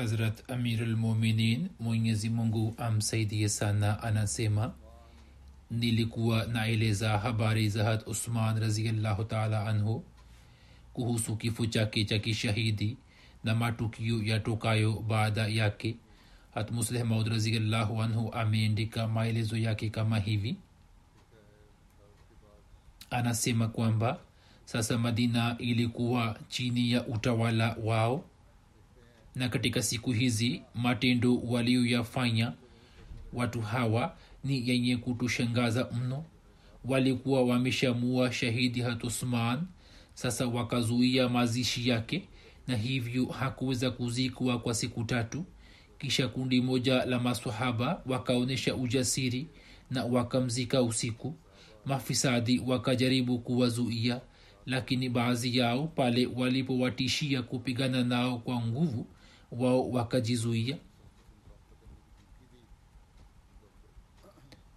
Hazrat Amirul Muminin Mwenyezi Mungu amsaidie sana anasema nilikuwa naeleza habari za hat Usman raziallahu taala anhu kuhusu kifo chake cha kishahidi na matukio yatokayo baada yake. Hat musleh maud raziallahu anhu ameandika maelezo yake kama hivi. Anasema kwamba sasa madina ilikuwa chini ya utawala wao na katika siku hizi matendo walioyafanya watu hawa ni yenye kutushangaza mno. Walikuwa wameshamua shahidi hatusman sasa wakazuia mazishi yake na hivyo hakuweza kuzikwa kwa siku tatu. Kisha kundi moja la masahaba wakaonyesha ujasiri na wakamzika usiku. Mafisadi wakajaribu kuwazuia lakini baadhi yao pale walipowatishia kupigana nao kwa nguvu wao wakajizuia.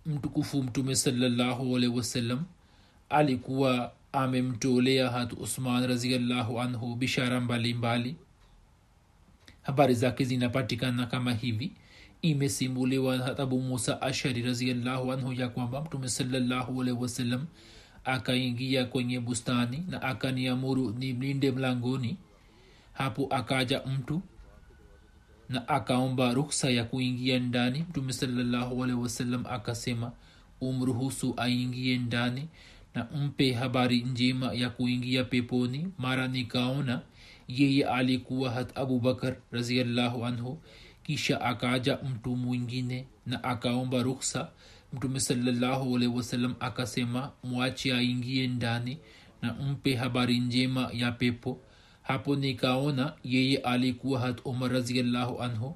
Mtukufu mtume salallahu wasallam alikuwa amemtolea hatu usman raziallahu anhu bishara mbalimbali. Habari zake zinapatikana kama hivi. Imesimuliwa na abu musa ashari raziallahu anhu ya kwamba mtume salallahu alaihi wasallam akaingia kwenye bustani na akaniamuru nimlinde mlangoni. Hapo akaja mtu na akaomba ruksa ya kuingia ndani mtume salallahu wasallam akasema umruhusu aingie ndani na mpe habari njema ya kuingia peponi. Mara nikaona yeye alikuwa hat abubakar raziallahu anhu kisha akaja mtu mwingine na akaomba ruksa mtume salallahu wasallam akasema mwache aingie ndani na mpe habari njema ya pepo hapo nikaona yeye alikuwa hat umar raziallahu anhu.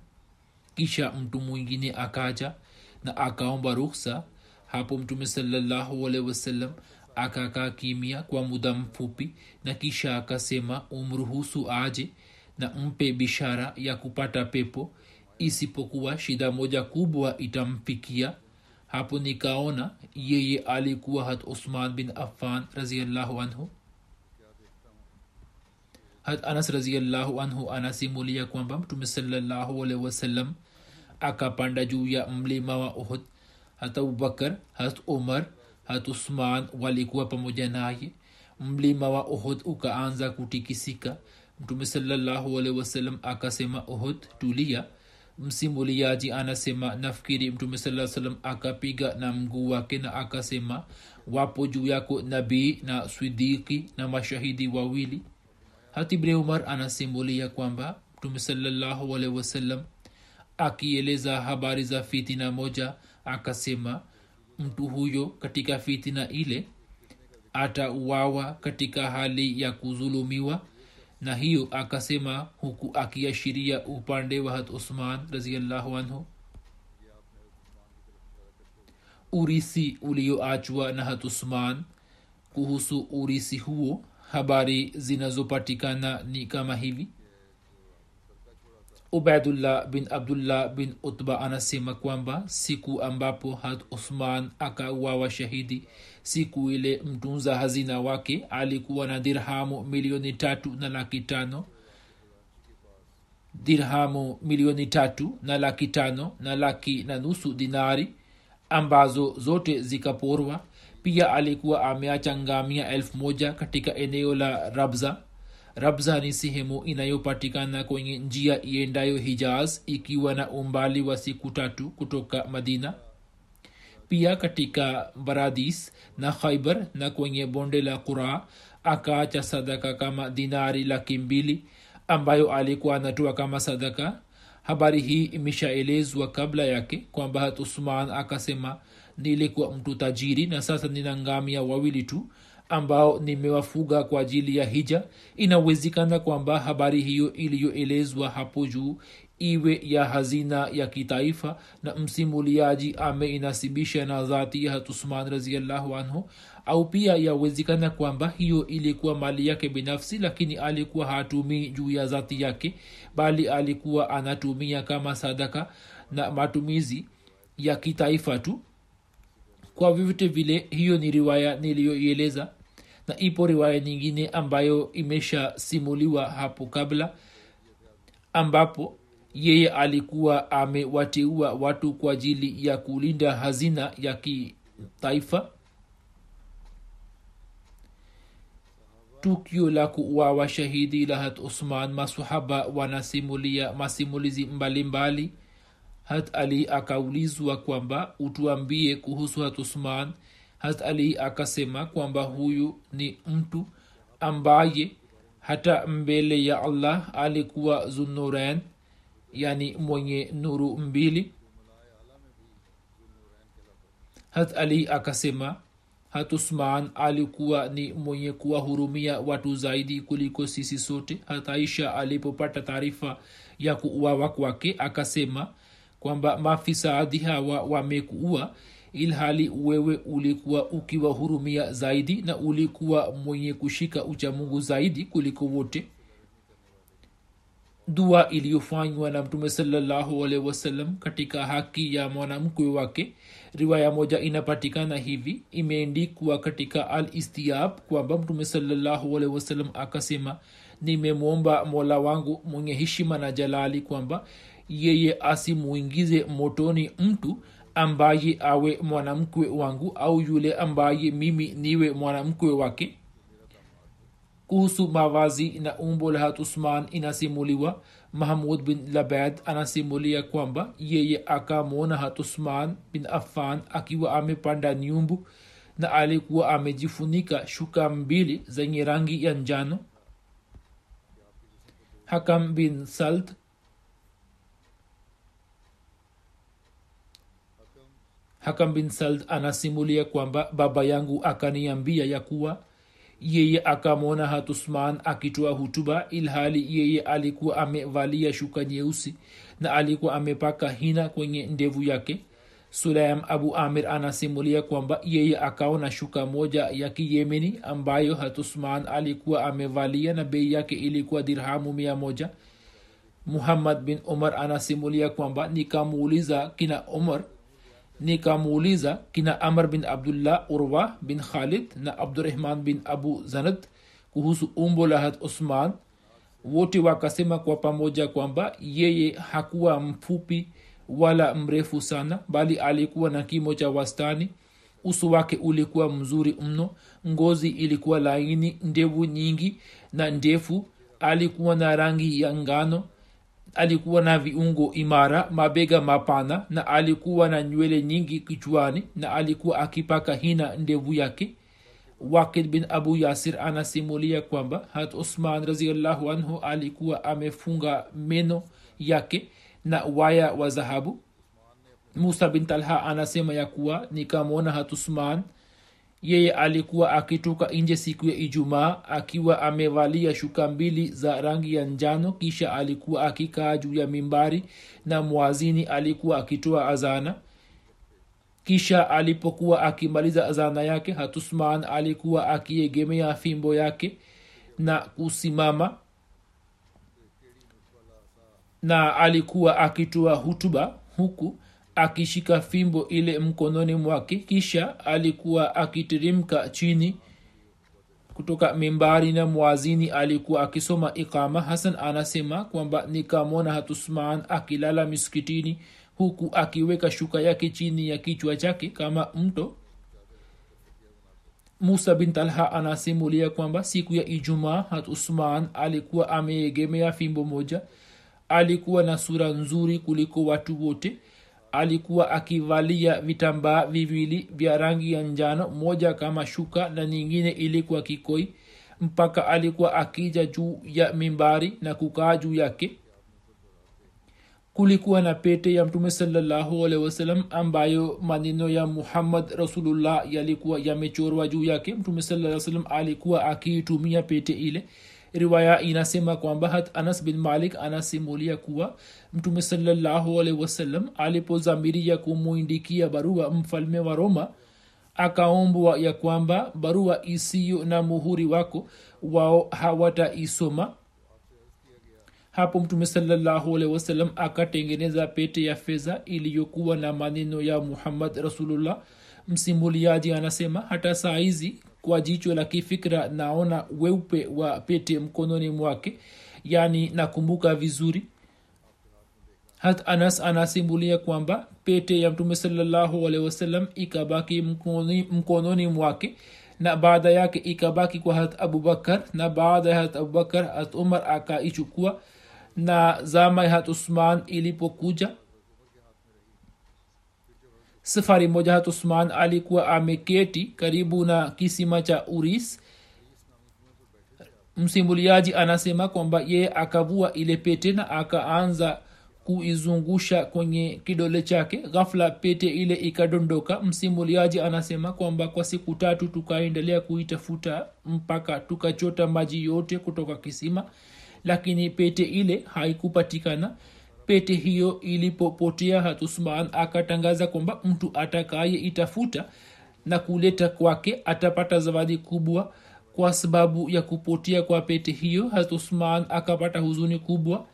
Kisha mtu mwingine akaja na akaomba ruksa hapo mtume salallahu alehi wasallam akakaa kimia kwa muda mfupi na kisha akasema umruhusu aje na mpe bishara ya kupata pepo. Isipokuwa shida moja kubwa itamfikia. Hapo nikaona yeye alikuwa hat usman bin affan raziallahu anhu anas raziallahu anhu anasimulia kwamba mtume salallahu alaihi wasallam akapanda juu ya mlima wa uhud. Hat abubakar hat umar hat usman walikuwa pamoja naye. Mlima wa uhud ukaanza kutikisika. Mtume salallahu alaihi wasallam akasema uhud tulia. Msimuliaji anasema nafikiri mtume saa salam akapiga na mguu wake na akasema wapo juu yako nabii na swidiki na mashahidi wawili hatibne umar anasimulia kwamba mtume salallahu akieleza habari za fitina moja akasema mtu huyo katika fitina ile atauawa katika hali ya kuzulumiwa. Na hiyo akasema huku akiashiria upande wa hat usman raziallahu anhu. Urisi ulioachwa na hat usman kuhusu urisi huo habari zinazopatikana ni kama hivi. Ubaidullah bin abdullah bin utba anasema kwamba siku ambapo had uthman akauawa shahidi siku ile mtunza hazina wake alikuwa na dirhamu milioni tatu na laki tano. Dirhamu milioni tatu na laki tano na laki na nusu dinari ambazo zote zikaporwa pia alikuwa ameacha ngamia elfu moja katika eneo la rabza. Rabza ni sehemu inayopatikana kwenye njia iendayo hijaz ikiwa na umbali wa siku tatu kutoka madina. Pia katika baradis na khaibar na kwenye bonde la quraa akaacha sadaka kama dinari laki mbili ambayo alikuwa anatoa kama sadaka habari hii imeshaelezwa kabla yake kwamba hat usman akasema nilikuwa mtu tajiri na sasa nina ngamia wawili tu ambao nimewafuga kwa ajili ya hija. Inawezekana kwamba habari hiyo iliyoelezwa hapo juu iwe ya hazina ya kitaifa na msimuliaji ameinasibisha na dhati ya hatusman raziallahu anhu au pia yawezekana kwamba hiyo ilikuwa mali yake binafsi lakini alikuwa hatumii juu ya dhati yake bali alikuwa anatumia kama sadaka na matumizi ya kitaifa tu. Kwa vyovyote vile hiyo ni riwaya niliyoieleza na ipo riwaya nyingine ambayo imeshasimuliwa hapo kabla ambapo yeye alikuwa amewateua watu kwa ajili ya kulinda hazina ya kitaifa. Tukio la kuuawa shahidi lahat usman masahaba wanasimulia masimulizi mbalimbali. Mbali hat ali akaulizwa kwamba utuambie kuhusu hat usman. Hat ali akasema kwamba huyu ni mtu ambaye hata mbele ya allah alikuwa zunuren yani mwenye nuru mbili. Hat ali akasema hat usman alikuwa ni mwenye kuwahurumia watu zaidi kuliko sisi sote. Hat aisha alipopata taarifa ya kuuawa kwake akasema kwamba mafisaadi hawa wamekuua ilhali wewe ulikuwa ukiwahurumia zaidi na ulikuwa mwenye kushika uchamungu zaidi kuliko wote dua iliyofanywa na mtume salallahu wasallam katika haki ya mwanamkwe wake. Riwaya moja inapatikana hivi imeendikwa katika al istiab kwamba mtume salallahu alaihi wasallam akasema nimemwomba mola wangu mwenye heshima na jalali kwamba yeye asimuingize motoni mtu ambaye awe mwanamkwe wangu au yule ambaye mimi niwe mwanamkwe wake kuhusu mavazi na umbo la hat usman inasimuliwa. Mahmud bin labad anasimulia kwamba yeye akamwona hat bin affan akiwa amepanda nyumbu na alikuwa amejifunika shuka mbili zenye rangi ya njano. Hakam bin salt hakam bin salt anasimulia kwamba baba yangu akaniambia ya kuwa yeye akamwona hatusman akitoa hutuba ilhali yeye alikuwa amevalia shuka nyeusi na alikuwa amepaka hina kwenye ndevu yake. Sulaim abu amir anasimulia kwamba yeye akaona shuka moja ya kiyemeni ambayo hatusman alikuwa amevalia na bei yake ilikuwa dirhamu mia moja. Muhammad bin umar anasimulia kwamba nikamuuliza kina umar nikamuuliza kina amr bin abdullah urwa bin khalid na abdurahman bin abu zanad kuhusu umbo la hat usman wote wakasema kwa pamoja kwamba yeye hakuwa mfupi wala mrefu sana bali alikuwa na kimo cha wastani. Uso wake ulikuwa mzuri mno ngozi ilikuwa laini ndevu nyingi na ndefu. Alikuwa na rangi ya ngano alikuwa na viungo imara mabega mapana na alikuwa na nywele nyingi kichwani na alikuwa akipaka hina ndevu yake. Wakid bin abu yasir anasimulia kwamba hat usman raziallahu anhu alikuwa amefunga meno yake na waya wa dhahabu. Musa bin talha anasema ya kuwa nikamwona hat usman yeye alikuwa akitoka nje siku ya ijumaa akiwa amevalia shuka mbili za rangi ya njano kisha alikuwa akikaa juu ya mimbari na mwazini alikuwa akitoa azana. Kisha alipokuwa akimaliza azana yake hatusman alikuwa akiegemea fimbo yake na kusimama na alikuwa akitoa hutuba huku akishika fimbo ile mkononi mwake. Kisha alikuwa akiterimka chini kutoka mimbari na mwazini alikuwa akisoma iqama. Hasan anasema kwamba nikamwona hatusman akilala miskitini huku akiweka shuka yake chini ya kichwa chake kama mto. Musa bin talha anasimulia kwamba siku ya ijumaa hat usman alikuwa ameegemea fimbo moja. Alikuwa na sura nzuri kuliko watu wote alikuwa akivalia vitambaa viwili vya rangi ya njano moja kama shuka na nyingine ilikuwa kikoi mpaka alikuwa akija juu ya mimbari na kukaa juu yake. Kulikuwa na pete ya mtume sawasalam ambayo maneno ya muhammad rasulullah yalikuwa yamechorwa juu yake. Mtume saa salam alikuwa akiitumia pete ile riwaya inasema kwamba hat anas bin malik anasimulia kuwa mtume salallahu wasallam alipozamiria kumwindikia barua mfalme wa roma akaombwa ya kwamba barua isiyo na muhuri wako wao hawataisoma. Hapo mtume salallahu wasallam akatengeneza pete ya fedha iliyokuwa na maneno ya muhammad rasulullah. Msimuliaji anasema hata saa hizi kwa jicho la kifikra naona weupe wa pete mkononi mwake yani nakumbuka vizuri. Hat anas anasimulia kwamba pete ya mtume salallahu alehi wasallam ikabaki mkononi, mkononi mwake na baada yake ikabaki kwa hat abubakar na baada ya hat abubakar hat umar akaichukua na zama ya hat usman ilipokuja safari moja hat usman alikuwa ameketi karibu na kisima cha uris. Msimuliaji anasema kwamba yeye akavua ile pete na akaanza kuizungusha kwenye kidole chake. Ghafla pete ile ikadondoka. Msimuliaji anasema kwamba kwa siku tatu tukaendelea kuitafuta mpaka tukachota maji yote kutoka kisima lakini pete ile haikupatikana pete hiyo ilipopotea hatusman akatangaza kwamba mtu atakaye itafuta na kuleta kwake atapata zawadi kubwa. Kwa sababu ya kupotea kwa pete hiyo hatusman akapata huzuni kubwa.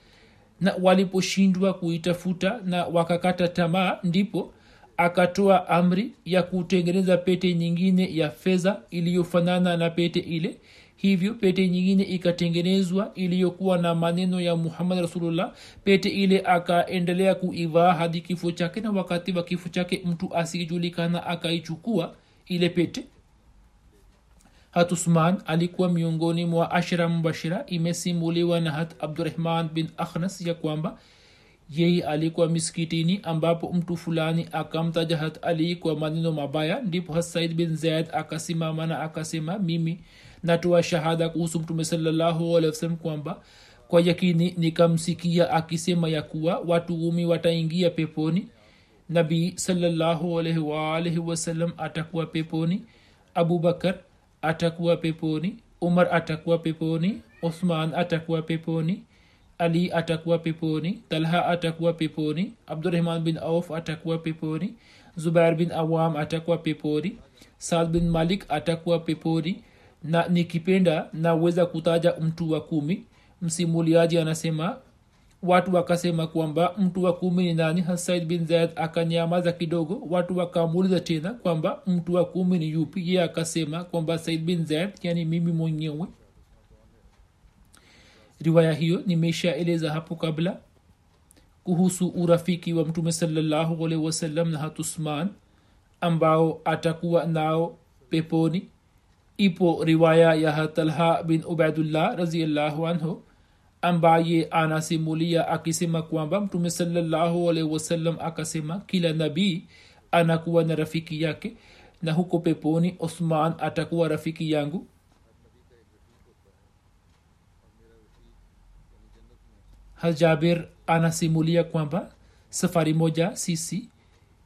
Na waliposhindwa kuitafuta na wakakata tamaa ndipo akatoa amri ya kutengeneza pete nyingine ya fedha iliyofanana na pete ile hivyo pete nyingine ikatengenezwa iliyokuwa na maneno ya muhammad rasulullah pete ile akaendelea kuivaa hadi kifo chake na wakati wa kifo chake mtu asijulikana akaichukua ile pete. Hatusman alikuwa miongoni mwa ashra mubashira imesimuliwa na hat abdurahman bin akhnas ya kwamba yeye alikuwa miskitini ambapo mtu fulani akamtaja hat ali kwa maneno mabaya. Ndipo hasaid bin zaid akasimama na akasema mimi natoa shahada kuhusu mtume sallahualwasalam kwamba kwa yakini nikamsikia akisema ya kuwa watu umi wataingia peponi nabii salllahualwalhi wasalam atakuwa peponi abubakar atakuwa peponi umar atakuwa peponi uthman atakuwa peponi ali atakuwa peponi talha atakuwa peponi abdurahman bin auf atakuwa peponi zubair bin awam atakuwa peponi saad bin malik atakuwa peponi na nikipenda naweza kutaja mtu wa kumi. Msimuliaji anasema watu wakasema kwamba mtu wa kumi ni nani? Hasaid bin zaid akanyamaza kidogo. Watu wakamuuliza tena kwamba mtu wa kumi ni yupi? Ye akasema kwamba said bin zaid yani mimi mwenyewe. Riwaya hiyo nimeshaeleza hapo kabla kuhusu urafiki wa mtume salallahu alaihi wasallam na hatusman ambao atakuwa nao peponi ipo riwaya ya hatalha bin ubaidullah raziallahu anhu ambaye anasimulia akisema kwamba mtume salallahu alaihi wasallam akasema kila nabii anakuwa na rafiki yake na huko peponi osman atakuwa rafiki yangu. Hajabir anasimulia kwamba safari moja sisi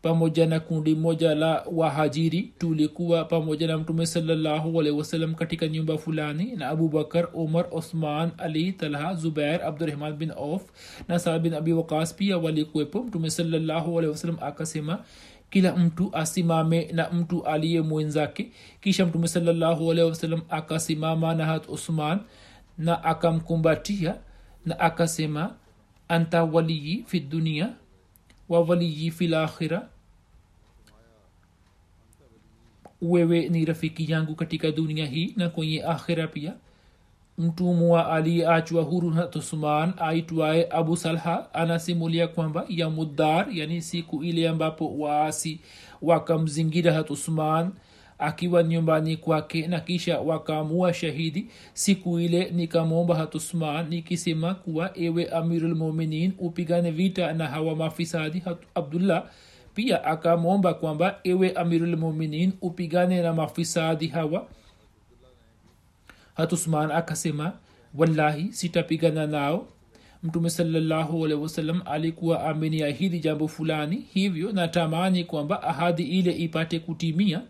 pamoja na kundi moja la wahajiri. Tulikuwa pamoja na mtume sawasalam katika nyumba fulani na abubakar umar osman ali talha zubair abdurahman bin auf na saa bin abi waqas pia walikuwepo. Mtume sawasalam akasema kila mtu asimame na mtu aliye mwenzake. Kisha mtume sawasalam akasimama na hat usman na akamkumbatia na akasema anta walii fi dunia wa walii fi lakhira wewe ni rafiki yangu katika dunia hii na kwenye akhira pia. Mtumwa aliyeachwa huru na tusman aitwaye abu salha anasimulia kwamba ya muddar yani siku ile ambapo waasi wakamzingira hatusman akiwa nyumbani kwake na kisha wakamua shahidi siku ile nikamwomba hatusman nikisema kuwa ewe amirulmuminin upigane vita na hawa mafisadi abdullah pia akamwomba kwamba ewe amirulmuminin upigane na mafisadi hawa. Hatusman akasema wallahi sitapigana nao. Mtume sawasalam alikuwa ameniahidi jambo fulani hivyo natamani kwamba ahadi ile ipate kutimia.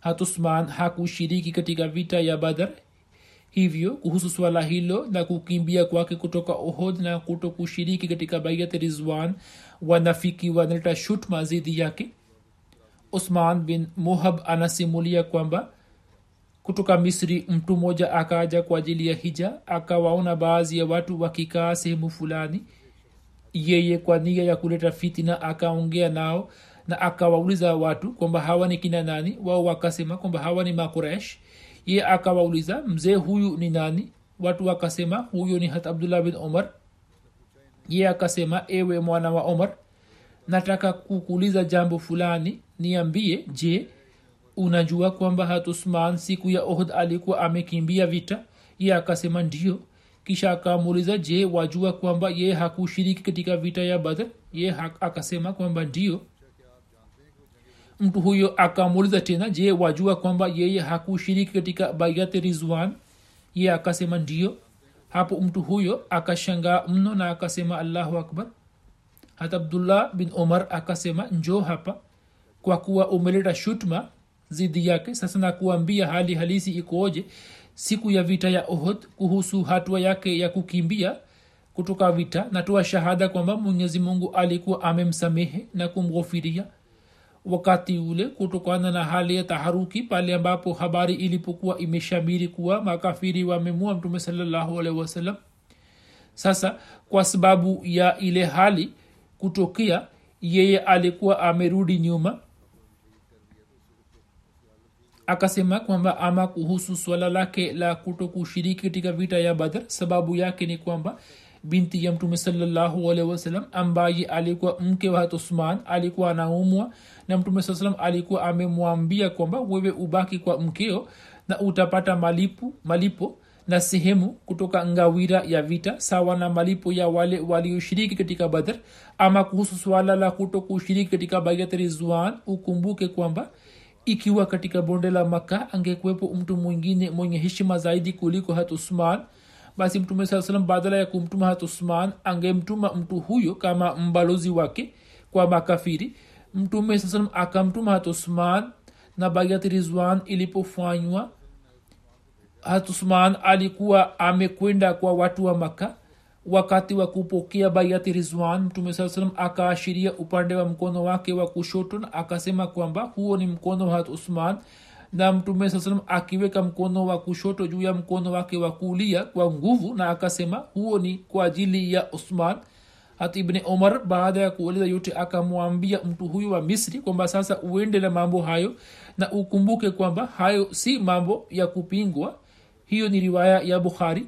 Hatusman hakushiriki katika vita ya badar hivyo kuhusu swala hilo na kukimbia kwake kutoka ohod na kuto kushiriki katika baiat rizwan wanafiki wanaleta shutma dhidi yake. Usman bin muhab anasimulia kwamba kutoka misri mtu mmoja akaja kwa ajili ya hija akawaona baadhi ya watu wakikaa sehemu fulani. Yeye kwa nia ya kuleta fitina akaongea nao na akawauliza watu kwamba hawa ni kina nani? Wao wakasema kwamba hawa ni makuresh ye akawauliza mzee huyu ni nani? Watu wakasema huyo ni hat abdullah bin omar ye akasema ewe mwana wa omar nataka kukuuliza jambo fulani. Niambie je unajua kwamba hatusman siku ya ohd alikuwa amekimbia vita? Ye akasema ndio kisha akamuuliza je wajua kwamba ye hakushiriki katika vita ya badr? Ye akasema kwamba ndio mtu huyo akamuuliza tena je wajua kwamba yeye hakushiriki katika bayat rizwan? Ye akasema ndio hapo mtu huyo akashangaa mno na akasema allahu akbar. Hata abdullah bin omar akasema njo hapa kwa kuwa umeleta shutma zidi yake. Sasa na kuambia hali halisi ikoje siku ya vita ya ohod kuhusu hatua yake ya kukimbia kutoka vita. Natoa shahada kwamba mwenyezi mungu alikuwa amemsamehe na kumghofiria wakati ule kutokana na hali ya taharuki pale ambapo habari ilipokuwa imeshamiri kuwa makafiri wamemua mtume salllahualhi wasalam sasa kwa sababu ya ile hali kutokea yeye alikuwa amerudi nyuma. Akasema kwamba ama kuhusu swala lake la kuto kushiriki katika vita ya badr sababu yake ni kwamba binti ya mtume salallahu ambaye alikuwa mke wa usman alikuwa anaumwa. Na mtume salam alikuwa amemwambia kwamba wewe ubaki kwa mkeo na utapata malipo malipo na sehemu kutoka ngawira ya vita sawa na malipo ya wale walioshiriki katika badr. Ama kuhusu swala la kuto kushiriki katika rizwan ukumbuke kwamba ikiwa katika bonde la maka angekuwepo mtu mwingine mwenye heshima zaidi kuliko hat usman basi mtume saa salam badala ya kumtuma hat usman angemtuma mtu huyo kama mbalozi wake kwa makafiri. Mtume saa salam akamtuma hat usman na bayat rizwan ilipofanywa. Hat usman alikuwa amekwenda kwa watu wa maka wakati wa kupokea baiati rizwan mtume saa salam akaashiria upande wa mkono wake wa kushoto akasema kwamba huo ni mkono wa hat usman na mtume saa salam akiweka mkono wa kushoto juu ya mkono wake wa kulia kwa nguvu na akasema huo ni kwa ajili ya usman. Hata ibni omar baada ya kueleza yote akamwambia mtu huyo wa misri kwamba sasa uende na mambo hayo na ukumbuke kwamba hayo si mambo ya kupingwa. Hiyo ni riwaya ya bukhari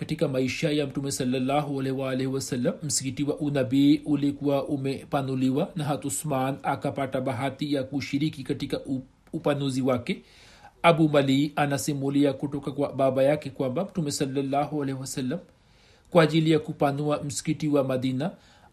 katika maisha ya mtume salllahualwalhi wasallam msikiti wa unabii ulikuwa umepanuliwa na hatusman akapata bahati ya kushiriki katika upanuzi wake. Abu mali anasimulia kutoka kwa baba yake kwamba mtume salllahualhi wasallam kwa ajili ya kupanua msikiti wa madina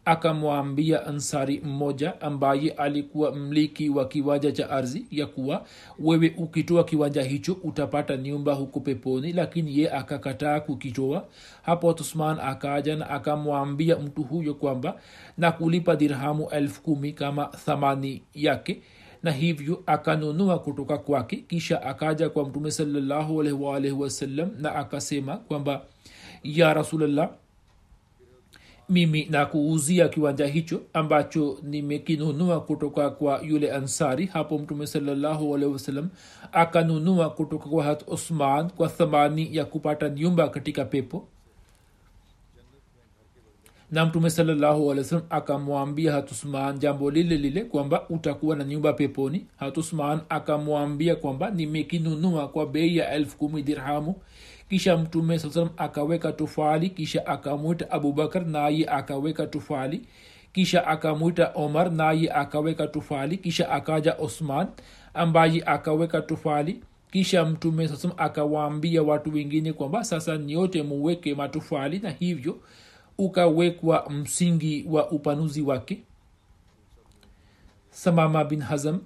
akamwambia ansari mmoja ambaye alikuwa mliki wa kiwanja cha ardhi ya kuwa wewe ukitoa kiwanja hicho utapata nyumba huko peponi lakini ye akakataa kukitoa. Hapo tusman akaja na akamwambia mtu huyo kwamba na kulipa dirhamu elfu kumi kama thamani yake. Na hivyo akanunua kutoka kwake. Kisha akaja kwa mtume salallahu wasallam na akasema kwamba ya rasulllah mimi na kuuzia kiwanja hicho ambacho nimekinunua kutoka kwa yule ansari. Hapo mtume sawasalam akanunua kutoka kwa hat usman kwa thamani ya kupata nyumba katika pepo. Na mtume wasallam akamwambia hatusman jambo lile lile kwamba utakuwa na nyumba peponi. Hatusman akamwambia kwamba nimekinunua kwa bei ya elfu kumi dirhamu kisha mtume saa akaweka tufali kisha akamwita abubakar naye akaweka tufali. Kisha akamwita omar naye akaweka tufali. Kisha akaja osman ambaye akaweka tufali. Kisha mtume saa salam akawaambia watu wengine kwamba sasa nyote muweke matufali na hivyo ukawekwa msingi wa upanuzi wake. Samama bin hazam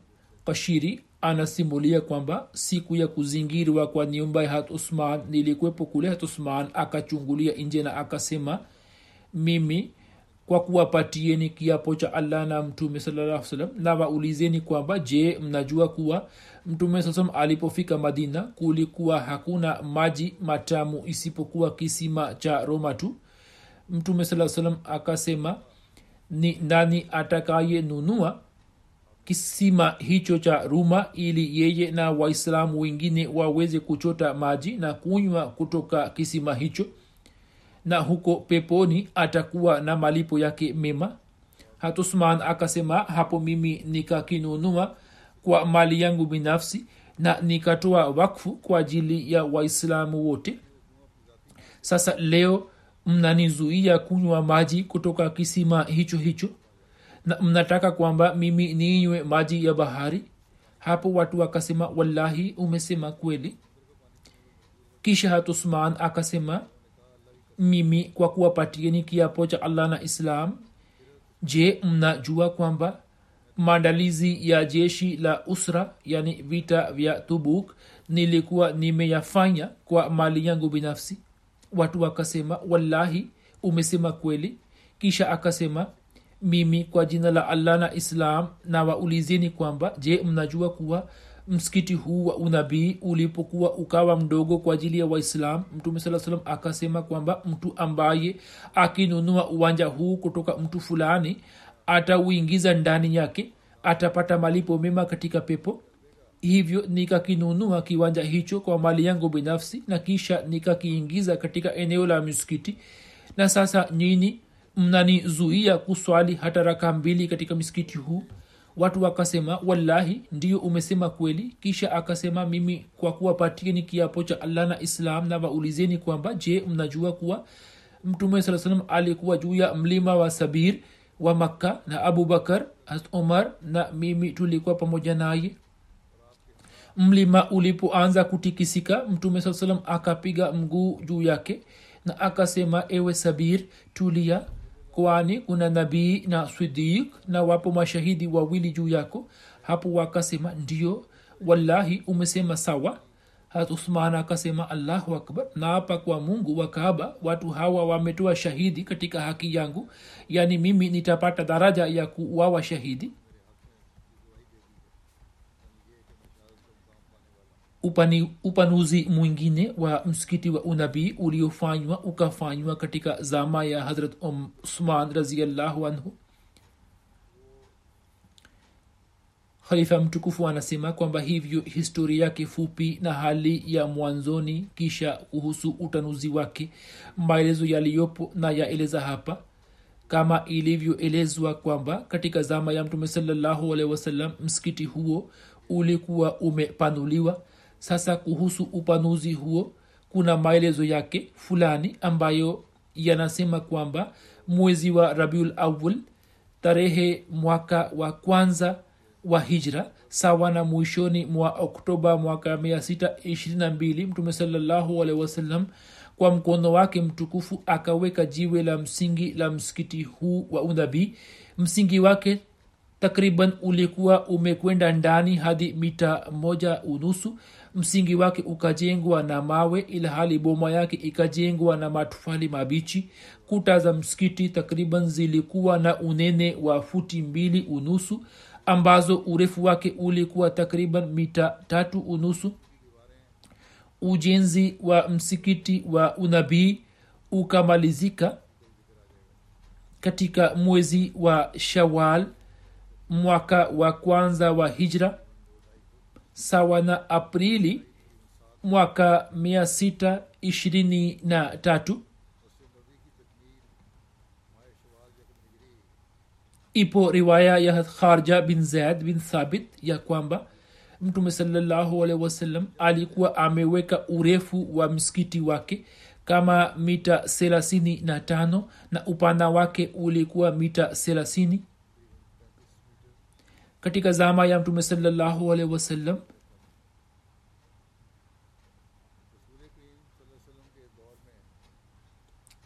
kashiri anasimulia kwamba siku ya kuzingirwa kwa nyumba ya hat usman nilikwepo kule hat usman akachungulia nje na akasema mimi kwa kuwapatieni kiapo cha allah na mtume salaa salam na kwamba je mnajua kuwa mtume saa alipofika madina kulikuwa hakuna maji matamu isipokuwa kisima cha roma tu? Mtume saa salam akasema ni nani atakayenunua kisima hicho cha ruma ili yeye na waislamu wengine waweze kuchota maji na kunywa kutoka kisima hicho. Na huko peponi atakuwa na malipo yake mema. Hatusman akasema hapo mimi nikakinunua kwa mali yangu binafsi na nikatoa wakfu kwa ajili ya waislamu wote. Sasa leo mnanizuia kunywa maji kutoka kisima hicho hicho na mnataka kwamba mimi niinywe maji ya bahari? Hapo watu wakasema wallahi umesema kweli. Kisha hatusman akasema mimi kwa kuwapatieni kiapo cha allah na islam je mnajua kwamba maandalizi ya jeshi la usra yani vita vya tubuk nilikuwa nimeyafanya kwa mali yangu binafsi? Watu wakasema wallahi umesema kweli. Kisha akasema mimi kwa jina la allah na islam na waulizeni kwamba je mnajua kuwa msikiti huu wa unabii ulipokuwa ukawa mdogo kwa ajili ya waislam? Mtume saa salam akasema kwamba mtu ambaye akinunua uwanja huu kutoka mtu fulani atauingiza ndani yake atapata malipo mema katika pepo. Hivyo nikakinunua kiwanja hicho kwa mali yangu binafsi na kisha nikakiingiza katika eneo la misikiti. Na sasa nyini mnanizuia kuswali hata raka mbili katika misikiti huu? Watu wakasema wallahi ndio umesema kweli. Kisha akasema mimi kwa kuwapatieni kiapo cha allah na islam na waulizeni kwamba je mnajua kuwa mtume saa salam alikuwa juu ya mlima wa sabir wa makka na abubakar omar na mimi tulikuwa pamoja naye? Mlima ulipoanza kutikisika mtume saa salam akapiga mguu juu yake na akasema ewe sabir tulia kwani kuna nabii na sidik na wapo mashahidi wawili juu yako? Hapo wakasema ndio wallahi umesema sawa. Hatuthman akasema allahu akbar. Naapa kwa mungu wa kaaba watu hawa wametoa shahidi katika haki yangu. Yaani mimi nitapata daraja ya kuwawa shahidi upani, upanuzi mwingine wa msikiti wa unabii uliofanywa ukafanywa katika zama ya hazrat usman raziallahu anhu. Khalifa mtukufu anasema kwamba hivyo historia yake fupi na hali ya mwanzoni kisha kuhusu utanuzi wake maelezo yaliyopo na yaeleza hapa kama ilivyoelezwa kwamba katika zama ya mtume salallahu wasallam msikiti huo ulikuwa umepanuliwa sasa kuhusu upanuzi huo kuna maelezo yake fulani ambayo yanasema kwamba mwezi wa rabiul awal tarehe mwaka wa kwanza wa hijra sawa na mwishoni mwa oktoba mwaka 622 mtume salallahu wasallam kwa mkono wake mtukufu akaweka jiwe la msingi la msikiti huu wa unabii. Msingi wake takriban ulikuwa umekwenda ndani hadi mita moja unusu msingi wake ukajengwa na mawe ilhali boma yake ikajengwa na matufali mabichi. Kuta za msikiti takriban zilikuwa na unene wa futi mbili unusu ambazo urefu wake ulikuwa takriban mita tatu unusu. Ujenzi wa msikiti wa unabii ukamalizika katika mwezi wa shawal mwaka wa kwanza wa hijra sawa na aprili mwaka mia sita ishirini na tatu. Ipo riwaya ya kharja bin zaid bin thabit ya kwamba mtume salllahualhi wasallam alikuwa ameweka urefu wa msikiti wake kama mita thelathini na upana wake ulikuwa mita thelathini katika zama ya mtume salallahu alehi wasallam.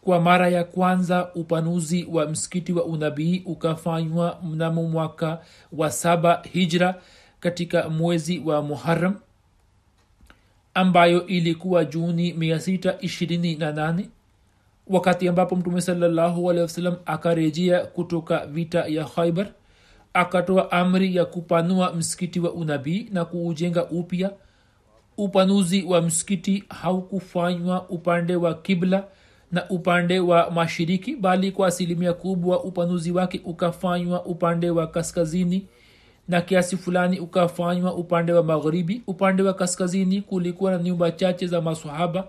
Kwa mara ya kwanza upanuzi wa msikiti wa unabii ukafanywa mnamo mwaka wa saba hijra katika mwezi wa muharam ambayo ilikuwa juni 628 wakati ambapo mtume salallahu alehi wasallam akarejea kutoka vita ya khaibar akatoa amri ya kupanua msikiti wa unabii na kuujenga upya. Upanuzi wa msikiti haukufanywa upande wa kibla na upande wa mashiriki bali kwa asilimia kubwa upanuzi wake ukafanywa upande wa kaskazini na kiasi fulani ukafanywa upande wa magharibi. Upande wa kaskazini kulikuwa na nyumba chache za masahaba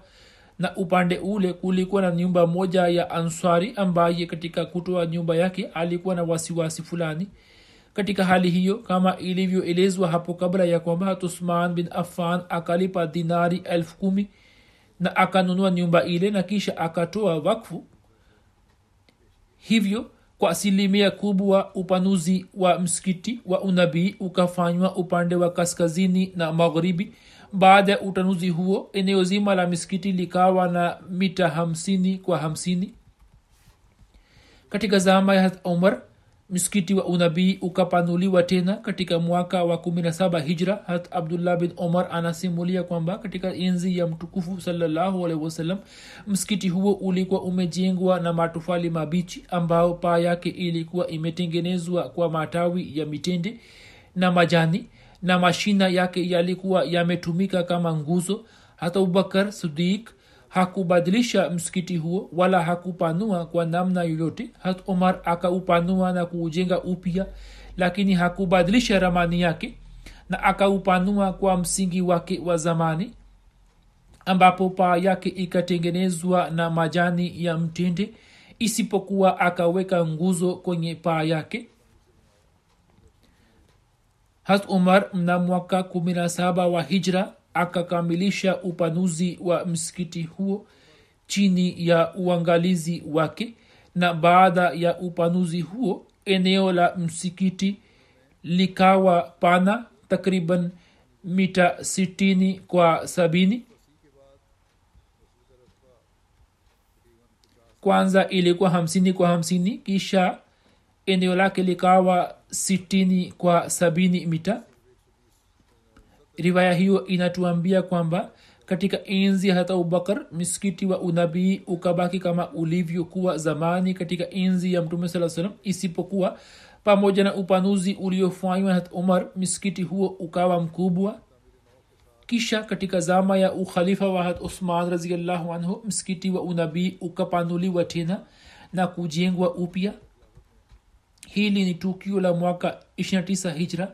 na upande ule kulikuwa na nyumba moja ya answari ambaye katika kutoa nyumba yake alikuwa na wasiwasi fulani katika hali hiyo kama ilivyoelezwa hapo kabla ya kwamba hatusman bin affan akalipa dinari elfu kumi na akanunua nyumba ile na kisha akatoa wakfu. Hivyo kwa asilimia kubwa upanuzi wa msikiti wa unabii ukafanywa upande wa kaskazini na magharibi. Baada ya utanuzi huo eneo zima la misikiti likawa na mita hamsini kwa hamsini. Katika zama ya umar msikiti wa unabii ukapanuliwa tena katika mwaka wa 17 hijra. Hat abdullah bin omar anasimulia kwamba katika enzi ya mtukufu wasallam msikiti huo ulikuwa umejengwa na matofali mabichi ambao paa yake ilikuwa imetengenezwa kwa matawi ya mitende na majani na mashina yake yalikuwa yametumika kama nguzo. Hata abubakar sidik hakubadilisha msikiti huo wala hakupanua kwa namna yoyote. Hat umar akaupanua na kuujenga upya lakini hakubadilisha ramani yake na akaupanua kwa msingi wake wa zamani ambapo paa yake ikatengenezwa na majani ya mtende isipokuwa akaweka nguzo kwenye paa yake. Hat umar mna mwaka kumi na saba wa hijra akakamilisha upanuzi wa msikiti huo chini ya uangalizi wake na baada ya upanuzi huo eneo la msikiti likawa pana takriban mita 60 kwa 70 kwanza ilikuwa hamsini kwa hamsini kisha eneo lake likawa sitini kwa sabini mita riwaya hiyo inatuambia kwamba katika enzi hata abubakar misikiti wa unabii ukabaki kama ulivyokuwa zamani katika enzi ya mtume saa salam isipokuwa pamoja na upanuzi uliofanywa hat umar misikiti huo ukawa mkubwa. Kisha katika zama ya ukhalifa wa hat uthman raziallahu anhu msikiti wa unabii ukapanuliwa tena na kujengwa upya. Hili ni tukio la mwaka 29 hijra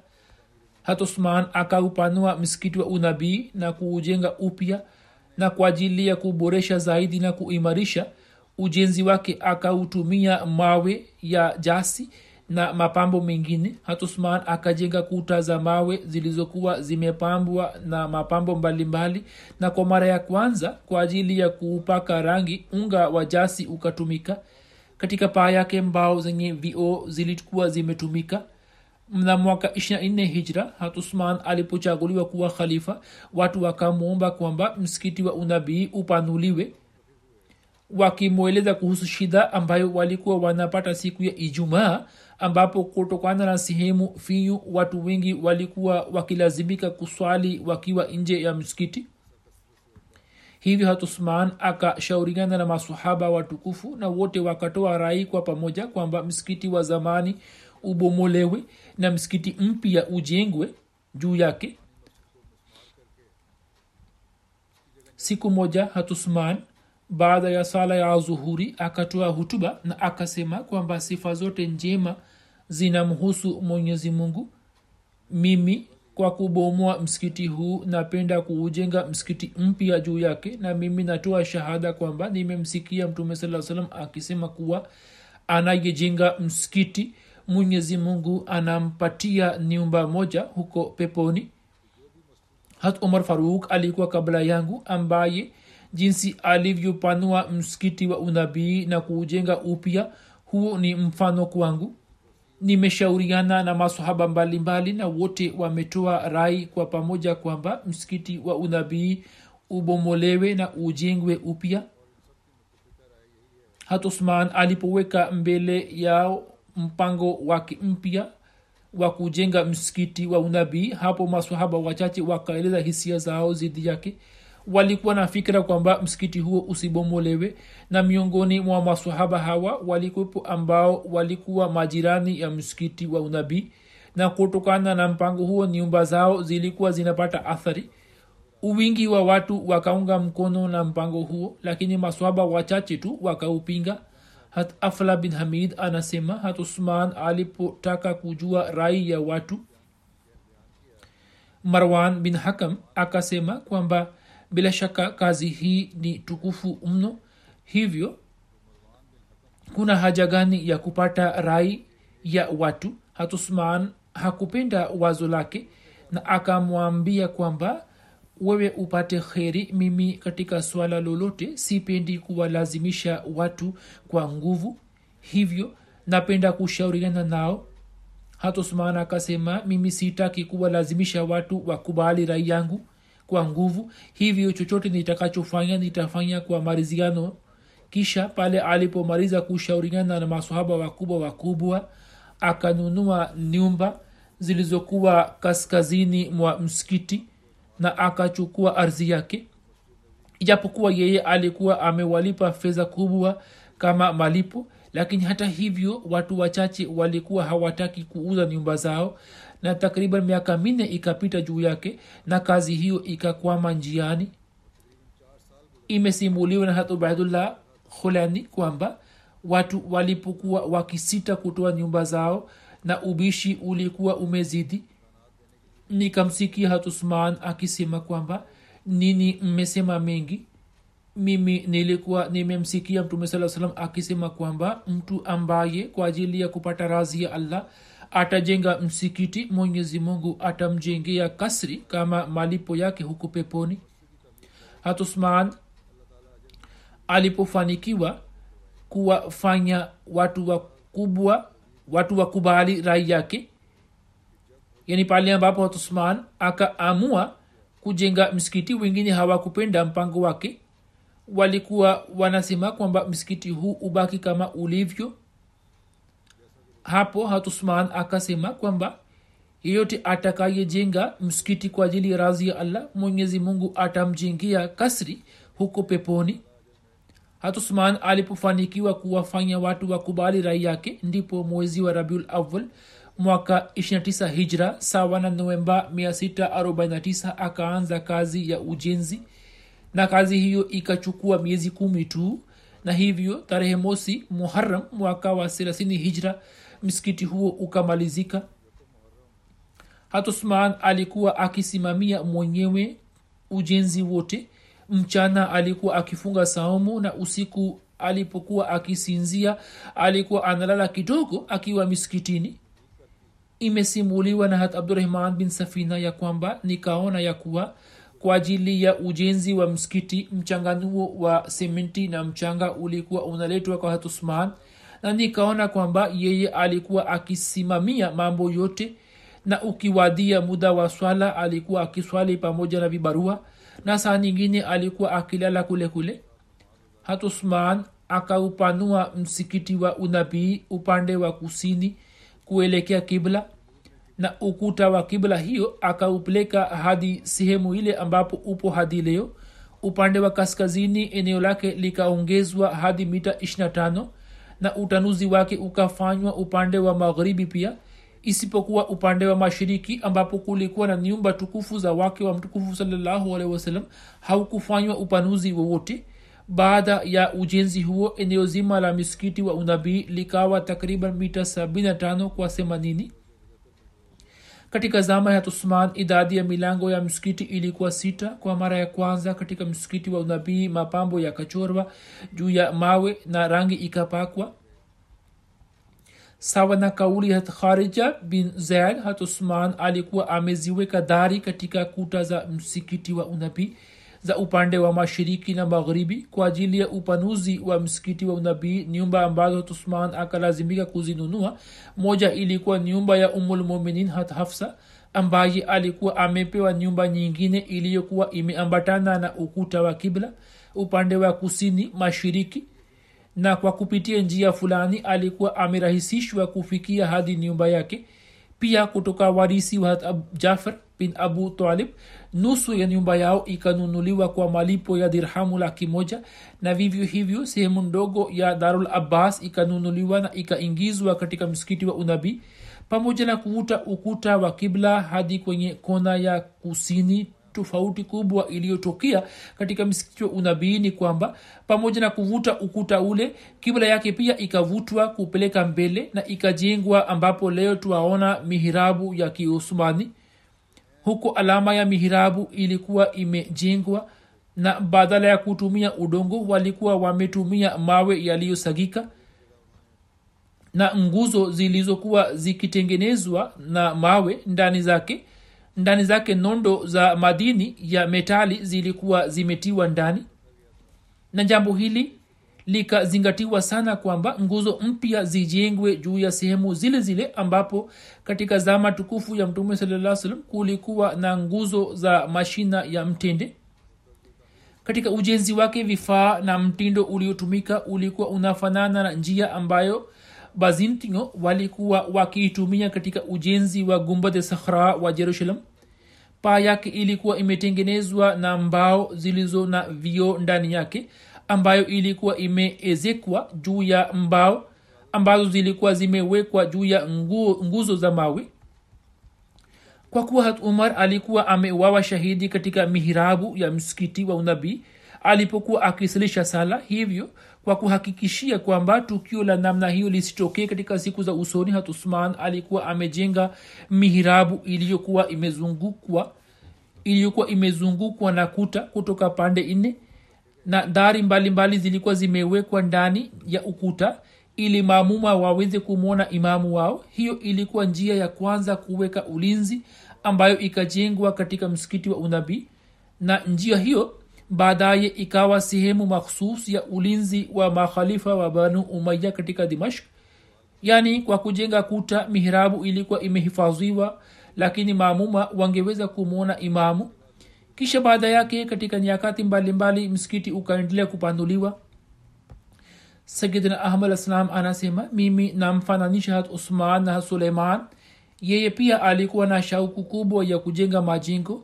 hat usman akaupanua msikiti wa unabii na kuujenga upya na kwa ajili ya kuboresha zaidi na kuimarisha ujenzi wake akautumia mawe ya jasi na mapambo mengine. Hatusman akajenga kuta za mawe zilizokuwa zimepambwa na mapambo mbalimbali mbali, na kwa mara ya kwanza kwa ajili ya kuupaka rangi unga wa jasi ukatumika. Katika paa yake mbao zenye vioo zilikuwa zimetumika mna mwaka 24 hijra hatusman alipochaguliwa kuwa khalifa watu wakamwomba kwamba msikiti wa unabii upanuliwe wakimweleza kuhusu shida ambayo walikuwa wanapata siku ya ijumaa ambapo kutokana na sehemu finyu watu wengi walikuwa wakilazimika kuswali wakiwa nje ya msikiti. Hivyo hatusman akashauriana na masahaba watukufu na wote wakatoa rai kwa pamoja kwamba msikiti wa zamani ubomolewe na msikiti mpya ujengwe juu yake. Siku moja hatusman baada ya sala ya zuhuri akatoa hutuba na akasema kwamba sifa zote njema zinamhusu mwenyezi mungu. Mimi kwa kubomoa msikiti huu napenda kuujenga msikiti mpya juu yake na mimi natoa shahada kwamba nimemsikia mtume saa salam akisema kuwa anayejenga msikiti mwenyezi mungu anampatia nyumba moja huko peponi. Hat umar faruk alikuwa kabla yangu ambaye jinsi alivyopanua msikiti wa unabii na kuujenga upya huo ni mfano kwangu. Nimeshauriana na masahaba mbalimbali na wote wametoa rai kwa pamoja kwamba msikiti wa unabii ubomolewe na ujengwe upya. Hat usman alipoweka mbele yao mpango wake mpya wa kujenga msikiti wa unabii. Hapo masahaba wachache wakaeleza hisia zao zidi yake. Walikuwa na fikira kwamba msikiti huo usibomolewe na miongoni mwa masahaba hawa walikuwepo ambao walikuwa majirani ya msikiti wa unabii na kutokana na mpango huo nyumba zao zilikuwa zinapata athari. Uwingi wa watu wakaunga mkono na mpango huo lakini maswaba wachache tu wakaupinga hat afla bin hamid anasema hat usman alipotaka kujua rai ya watu. Marwan bin hakam akasema kwamba bila shaka kazi hii ni tukufu mno. Hivyo kuna haja gani ya kupata rai ya watu? Hatusman hakupenda wazo lake na akamwambia kwamba wewe upate kheri. Mimi katika swala lolote sipendi kuwalazimisha watu kwa nguvu. Hivyo napenda kushauriana nao. Hatosmana akasema mimi sitaki kuwalazimisha watu wakubali rai yangu kwa nguvu. Hivyo chochote nitakachofanya nitafanya kwa mariziano kisha pale alipomaliza kushauriana na masahaba wakubwa wakubwa akanunua nyumba zilizokuwa kaskazini mwa msikiti na akachukua ardhi yake. Ijapokuwa yeye alikuwa amewalipa fedha kubwa kama malipo lakini hata hivyo watu wachache walikuwa hawataki kuuza nyumba zao na takriban miaka minne ikapita juu yake na kazi hiyo ikakwama njiani. Imesimuliwa na hatubaidullah khulani kwamba watu walipokuwa wakisita kutoa nyumba zao na ubishi ulikuwa umezidi nikamsikia hatusman akisema kwamba nini mmesema mengi? Mimi nilikuwa nimemsikia mtume saa salam akisema kwamba mtu ambaye kwa ajili ya kupata razi ya allah atajenga msikiti mwenyezi mungu atamjengea kasri kama malipo yake huku peponi. Hatusman alipofanikiwa kuwafanya watu wakubwa watu wakubali rai yake yani pale ambapo hatusman akaamua kujenga msikiti wengine hawakupenda mpango wake. Walikuwa wanasema kwamba msikiti huu ubaki kama ulivyo. Hapo hatusman akasema kwamba yeyote atakayejenga msikiti kwa ajili ya razi ya allah mwenyezi mungu atamjengia kasri huko peponi. Hatusman alipofanikiwa kuwafanya watu wakubali rai yake ndipo mwezi wa rabiul awal mwaka 29 hijra sawa na novemba 649 akaanza kazi ya ujenzi. Na kazi hiyo ikachukua miezi kumi tu na hivyo tarehe mosi muharam mwaka wa 3 hijra msikiti huo ukamalizika. Hatusman alikuwa akisimamia mwenyewe ujenzi wote. Mchana alikuwa akifunga saumu na usiku alipokuwa akisinzia alikuwa analala kidogo akiwa miskitini imesimuliwa na hat abdurahman bin safina ya kwamba nikaona ya kuwa kwa ajili ya ujenzi wa msikiti mchanganuo wa sementi na mchanga ulikuwa unaletwa kwa hatusman na nikaona kwamba yeye alikuwa akisimamia mambo yote na ukiwadia muda wa swala alikuwa akiswali pamoja na vibarua na saa nyingine alikuwa akilala kule kule. Hatusman akaupanua msikiti wa unabii upande wa kusini kuelekea kibla na ukuta wa kibla hiyo akaupeleka hadi sehemu ile ambapo upo hadi leo. Upande wa kaskazini eneo lake likaongezwa hadi mita 25 na utanuzi wake ukafanywa upande wa magharibi pia. Isipokuwa upande wa mashiriki ambapo kulikuwa na nyumba tukufu za wake wa mtukufu salallahu alehi wasallam haukufanywa upanuzi wowote. Baada ya ujenzi huo eneo zima la misikiti wa unabii likawa takriban mita 75 kwa 80 katika zama ya tusman idadi ya milango ya msikiti ilikuwa sita kwa mara ya kwanza katika msikiti wa unabii. Mapambo yakachorwa juu ya mawe na rangi ikapakwa. Sawa na kauli ya kharija bin zaid hat usman alikuwa ameziweka dari katika kuta za msikiti wa unabii za upande wa mashiriki na magharibi kwa ajili ya upanuzi wa msikiti wa unabii nyumba ambazo tusman akalazimika kuzinunua. Moja ilikuwa nyumba ya umulmuminin hat hafsa ambaye alikuwa amepewa nyumba nyingine iliyokuwa imeambatana na ukuta wa kibla. Upande wa kusini mashiriki na kwa kupitia njia fulani alikuwa amerahisishwa kufikia hadi nyumba yake pia kutoka warisi wa jafar bin abu talib nusu ya nyumba yao ikanunuliwa kwa malipo ya dirhamu laki moja. Na vivyo hivyo sehemu ndogo ya darul abbas ikanunuliwa na ikaingizwa katika msikiti wa unabii pamoja na kuvuta ukuta wa kibla hadi kwenye kona ya kusini tofauti kubwa iliyotokea katika msikiti wa unabii ni kwamba pamoja na kuvuta ukuta ule kibla yake pia ikavutwa kupeleka mbele na ikajengwa ambapo leo tuwaona mihirabu ya kiusmani huko alama ya mihirabu ilikuwa imejengwa na badala ya kutumia udongo walikuwa wametumia mawe yaliyosagika na nguzo zilizokuwa zikitengenezwa na mawe ndani zake ndani zake nondo za madini ya metali zilikuwa zimetiwa ndani. Na jambo hili likazingatiwa sana kwamba nguzo mpya zijengwe juu ya sehemu zile zile ambapo katika zama tukufu ya mtume salaa salam kulikuwa na nguzo za mashina ya mtende. Katika ujenzi wake vifaa na mtindo uliotumika ulikuwa unafanana na njia ambayo bazintio walikuwa wakiitumia katika ujenzi wa gumbadhe sahra wa jerusalem. Paa yake ilikuwa imetengenezwa na mbao zilizo na vio ndani yake ambayo ilikuwa imeezekwa juu ya mbao ambazo zilikuwa zimewekwa juu ya nguo, nguzo za mawe. Kwa kuwa umar alikuwa amewawa shahidi katika mihirabu ya msikiti wa unabii alipokuwa akisilisha sala hivyo kwa kuhakikishia kwamba tukio la namna hiyo lisitokee katika siku za usoni hatusman alikuwa amejenga mihirabu iliyokuwa imezungukwa iliyokuwa imezungukwa na kuta kutoka pande nne na dari mbalimbali mbali zilikuwa zimewekwa ndani ya ukuta ili maamuma waweze kumwona imamu wao. Hiyo ilikuwa njia ya kwanza kuweka ulinzi ambayo ikajengwa katika msikiti wa unabii na njia hiyo baadaye ikawa sehemu makhsus ya ulinzi wa makhalifa wa banu umaya katika dimashk yaani kwa kujenga kuta mihrabu ilikuwa imehifadhiwa lakini maamuma wangeweza kumwona imamu. Kisha baada yake katika nyakati mbalimbali msikiti ukaendelea kupanduliwa. Sayidina ahmad alsalam anasema mimi namfananisha hat usman na suleiman. Yeye pia alikuwa na shauku kubwa ya kujenga majengo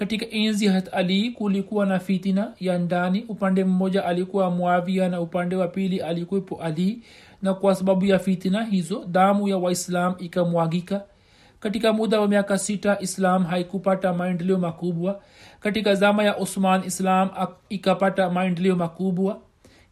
katika enzi hat ali kulikuwa na fitina ya ndani. Upande mmoja alikuwa mwavia na upande wa pili alikuwepo ali. Na kwa sababu ya fitina hizo damu ya waislam ikamwagika. Katika muda wa miaka sita islam haikupata maendeleo makubwa. Katika zama ya osman islam ikapata maendeleo makubwa.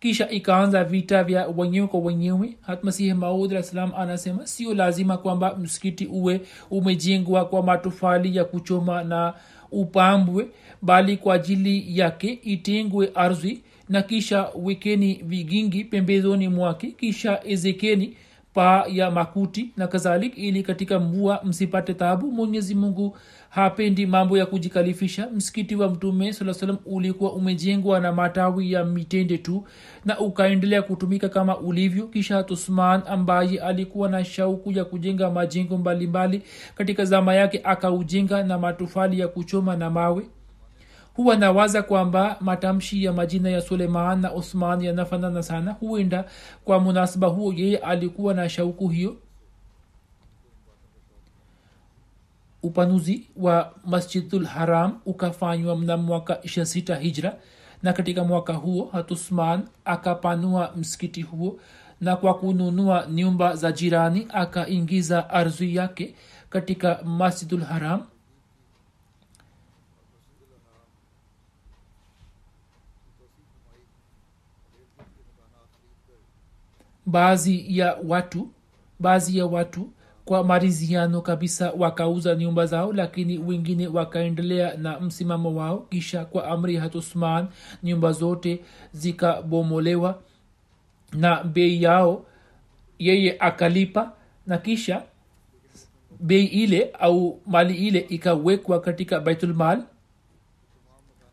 Kisha ikaanza vita vya wenyewe kwa wenyewe. Hatmasihi maud salam anasema sio lazima kwamba msikiti uwe umejengwa kwa matofali ya kuchoma na upambwe bali kwa ajili yake itengwe ardhi na kisha wekeni vigingi pembezoni mwake kisha ezekeni paa ya makuti na kadhalik ili katika mvua msipate tabu mwenyezi mungu hapendi mambo ya kujikalifisha. Msikiti wa mtume saa salam ulikuwa umejengwa na matawi ya mitende tu na ukaendelea kutumika kama ulivyo. Kisha hatusman ambaye alikuwa na shauku ya kujenga majengo mbalimbali katika zama yake akaujenga na matofali ya kuchoma na mawe. Huwa nawaza kwamba matamshi ya majina ya suleiman na osman yanafanana sana. Huenda kwa munasaba huo yeye alikuwa na shauku hiyo upanuzi wa masjidul haram ukafanywa mna mwaka 26 hijra. Na katika mwaka huo hatusman akapanua msikiti huo na kwa kununua nyumba za jirani akaingiza ardhi yake katika masjidul haram. Baadhi ya watu baadhi ya watu kwa maridhiano kabisa wakauza nyumba zao lakini wengine wakaendelea na msimamo wao. Kisha kwa amri ya hatusman nyumba zote zikabomolewa na bei yao yeye akalipa na kisha bei ile au mali ile ikawekwa katika baitulmal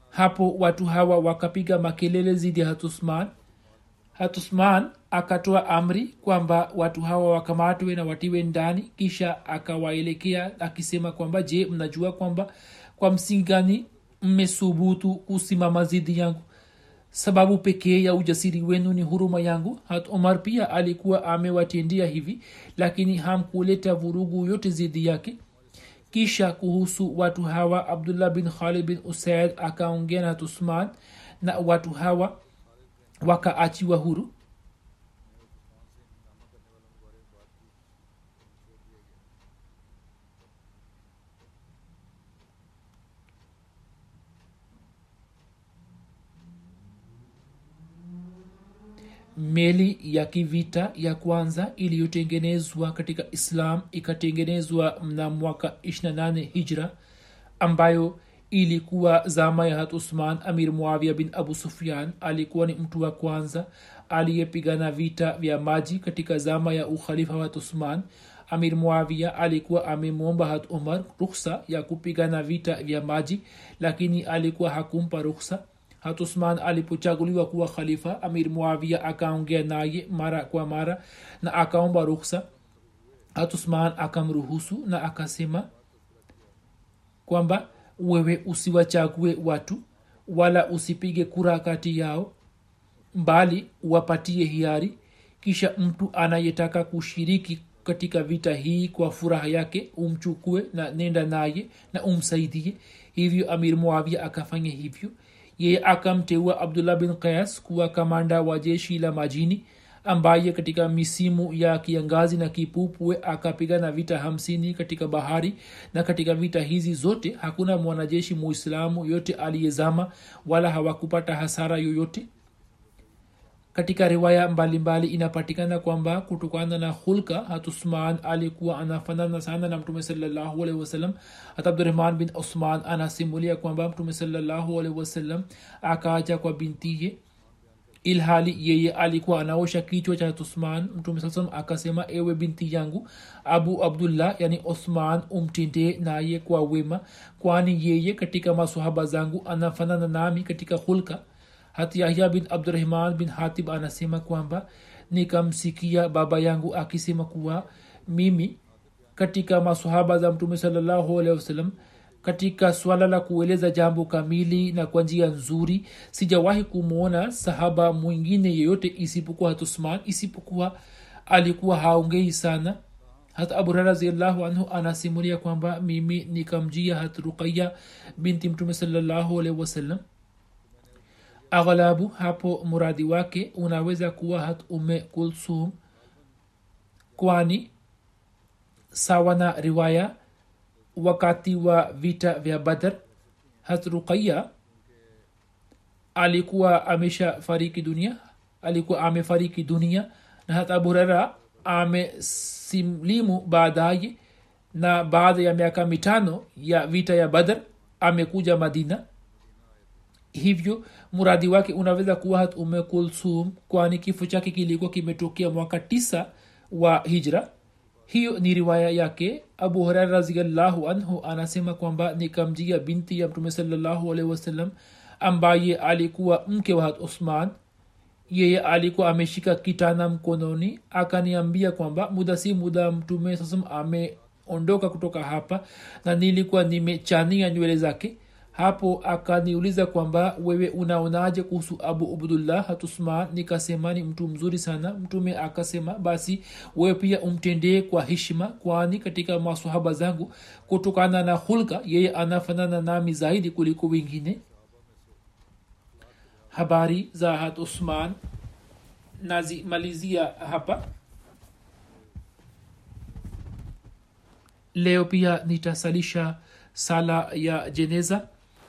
hapo watu hawa wakapiga makelele zidi ya hatusman hatusman akatoa amri kwamba watu hawa wakamatwe na watiwe ndani kisha akawaelekea akisema kwamba je mnajua kwamba kwa msingi gani mmesubutu kusimama zidi yangu? Sababu pekee ya ujasiri wenu ni huruma yangu. Hat omar pia alikuwa amewatendia hivi lakini hamkuleta vurugu yote zidi yake. Kisha kuhusu watu hawa abdullah bin khalid bin usaid akaongea na tusman na watu hawa wakaachiwa huru meli ya kivita ya kwanza iliyotengenezwa katika islam ikatengenezwa mna mwaka 28 hijra ambayo ilikuwa zama ya hat usman amir muavia bin abu sufian alikuwa ni mtu wa kwanza aliyepigana vita vya maji katika zama ya ukhalifa wa usman amir muavia alikuwa amemwomba hat umar ruksa ya kupigana vita vya maji lakini alikuwa hakumpa ruksa hat usman alipochaguliwa kuwa khalifa amir muavia akaongea naye mara kwa mara na akaomba ruksa hatusman akamruhusu na akasema kwamba wewe usiwachague watu wala usipige kura kati yao mbali wapatie hiari. Kisha mtu anayetaka kushiriki katika vita hii kwa furaha yake umchukue na nenda naye na umsaidie. Hivyo amir muavia akafanya hivyo yeye akamteua abdullah bin qais kuwa kamanda wa jeshi la majini ambaye katika misimu ya kiangazi na kipupwe akapigana vita hamsini katika bahari. Na katika vita hizi zote hakuna mwanajeshi muislamu yote aliyezama wala hawakupata hasara yoyote katika riwaya mbalimbali inapatikana kwamba kutokana na hulka hatusman alikuwa anafanana sana na mtume wasallam. Hata abdurahman bin usman anasimulia kwamba mtume salallahu alaihi akaacha kwa bintiye ilhali yeye alikuwa anaosha kichwa cha tusman mtume saa akasema ewe binti yangu abu abdullah yani osman umtendee naye kwa wema kwani yeye katika masohaba zangu anafanana nami katika hulka hati yahya bin abdurahman bin hatib anasema kwamba nikamsikia baba yangu akisema kuwa mimi katika masahaba za mtume sawasalam katika swala la kueleza jambo kamili na kwa njia nzuri sijawahi kumwona sahaba mwingine yeyote isipokuwa hatusman isipokuwa alikuwa haongei sana. Hata abu raziallahu anhu anasimulia kwamba mimi nikamjia hat binti mtume salallahu alaihi wasallam aghlabu hapo muradi wake unaweza kuwa hat ume kulsum kwani sawa na riwaya wakati wa vita vya badr hat ruqaya alikuwa amesha fariki dunia alikuwa amefariki dunia na hat abu hurera amesimlimu baadaye na baada ya miaka mitano ya vita ya badr amekuja madina hivyo muradi wake unaweza kuwa hat ume kulsum kwani kifo chake kilikuwa kimetokea mwaka tisa wa hijra. Hiyo ni riwaya yake. Abu huraira raziallahu anhu anasema kwamba nikamjia binti ya mtume salallahu alaihi wasallam ambaye alikuwa mke wa hat usman. Yeye alikuwa ameshika kitana mkononi akaniambia kwamba muda si muda mtume sasam ameondoka kutoka hapa na nilikuwa nimechania nywele zake hapo akaniuliza kwamba wewe unaonaje kuhusu abu ubdullah hatusman nikasema ni mtu mzuri sana. Mtume akasema basi wewe pia umtendee kwa heshima kwani katika masahaba zangu kutokana na hulka yeye anafanana nami zaidi kuliko wengine. Habari za hat usman. Nazimalizia hapa. Leo pia nitasalisha sala ya jeneza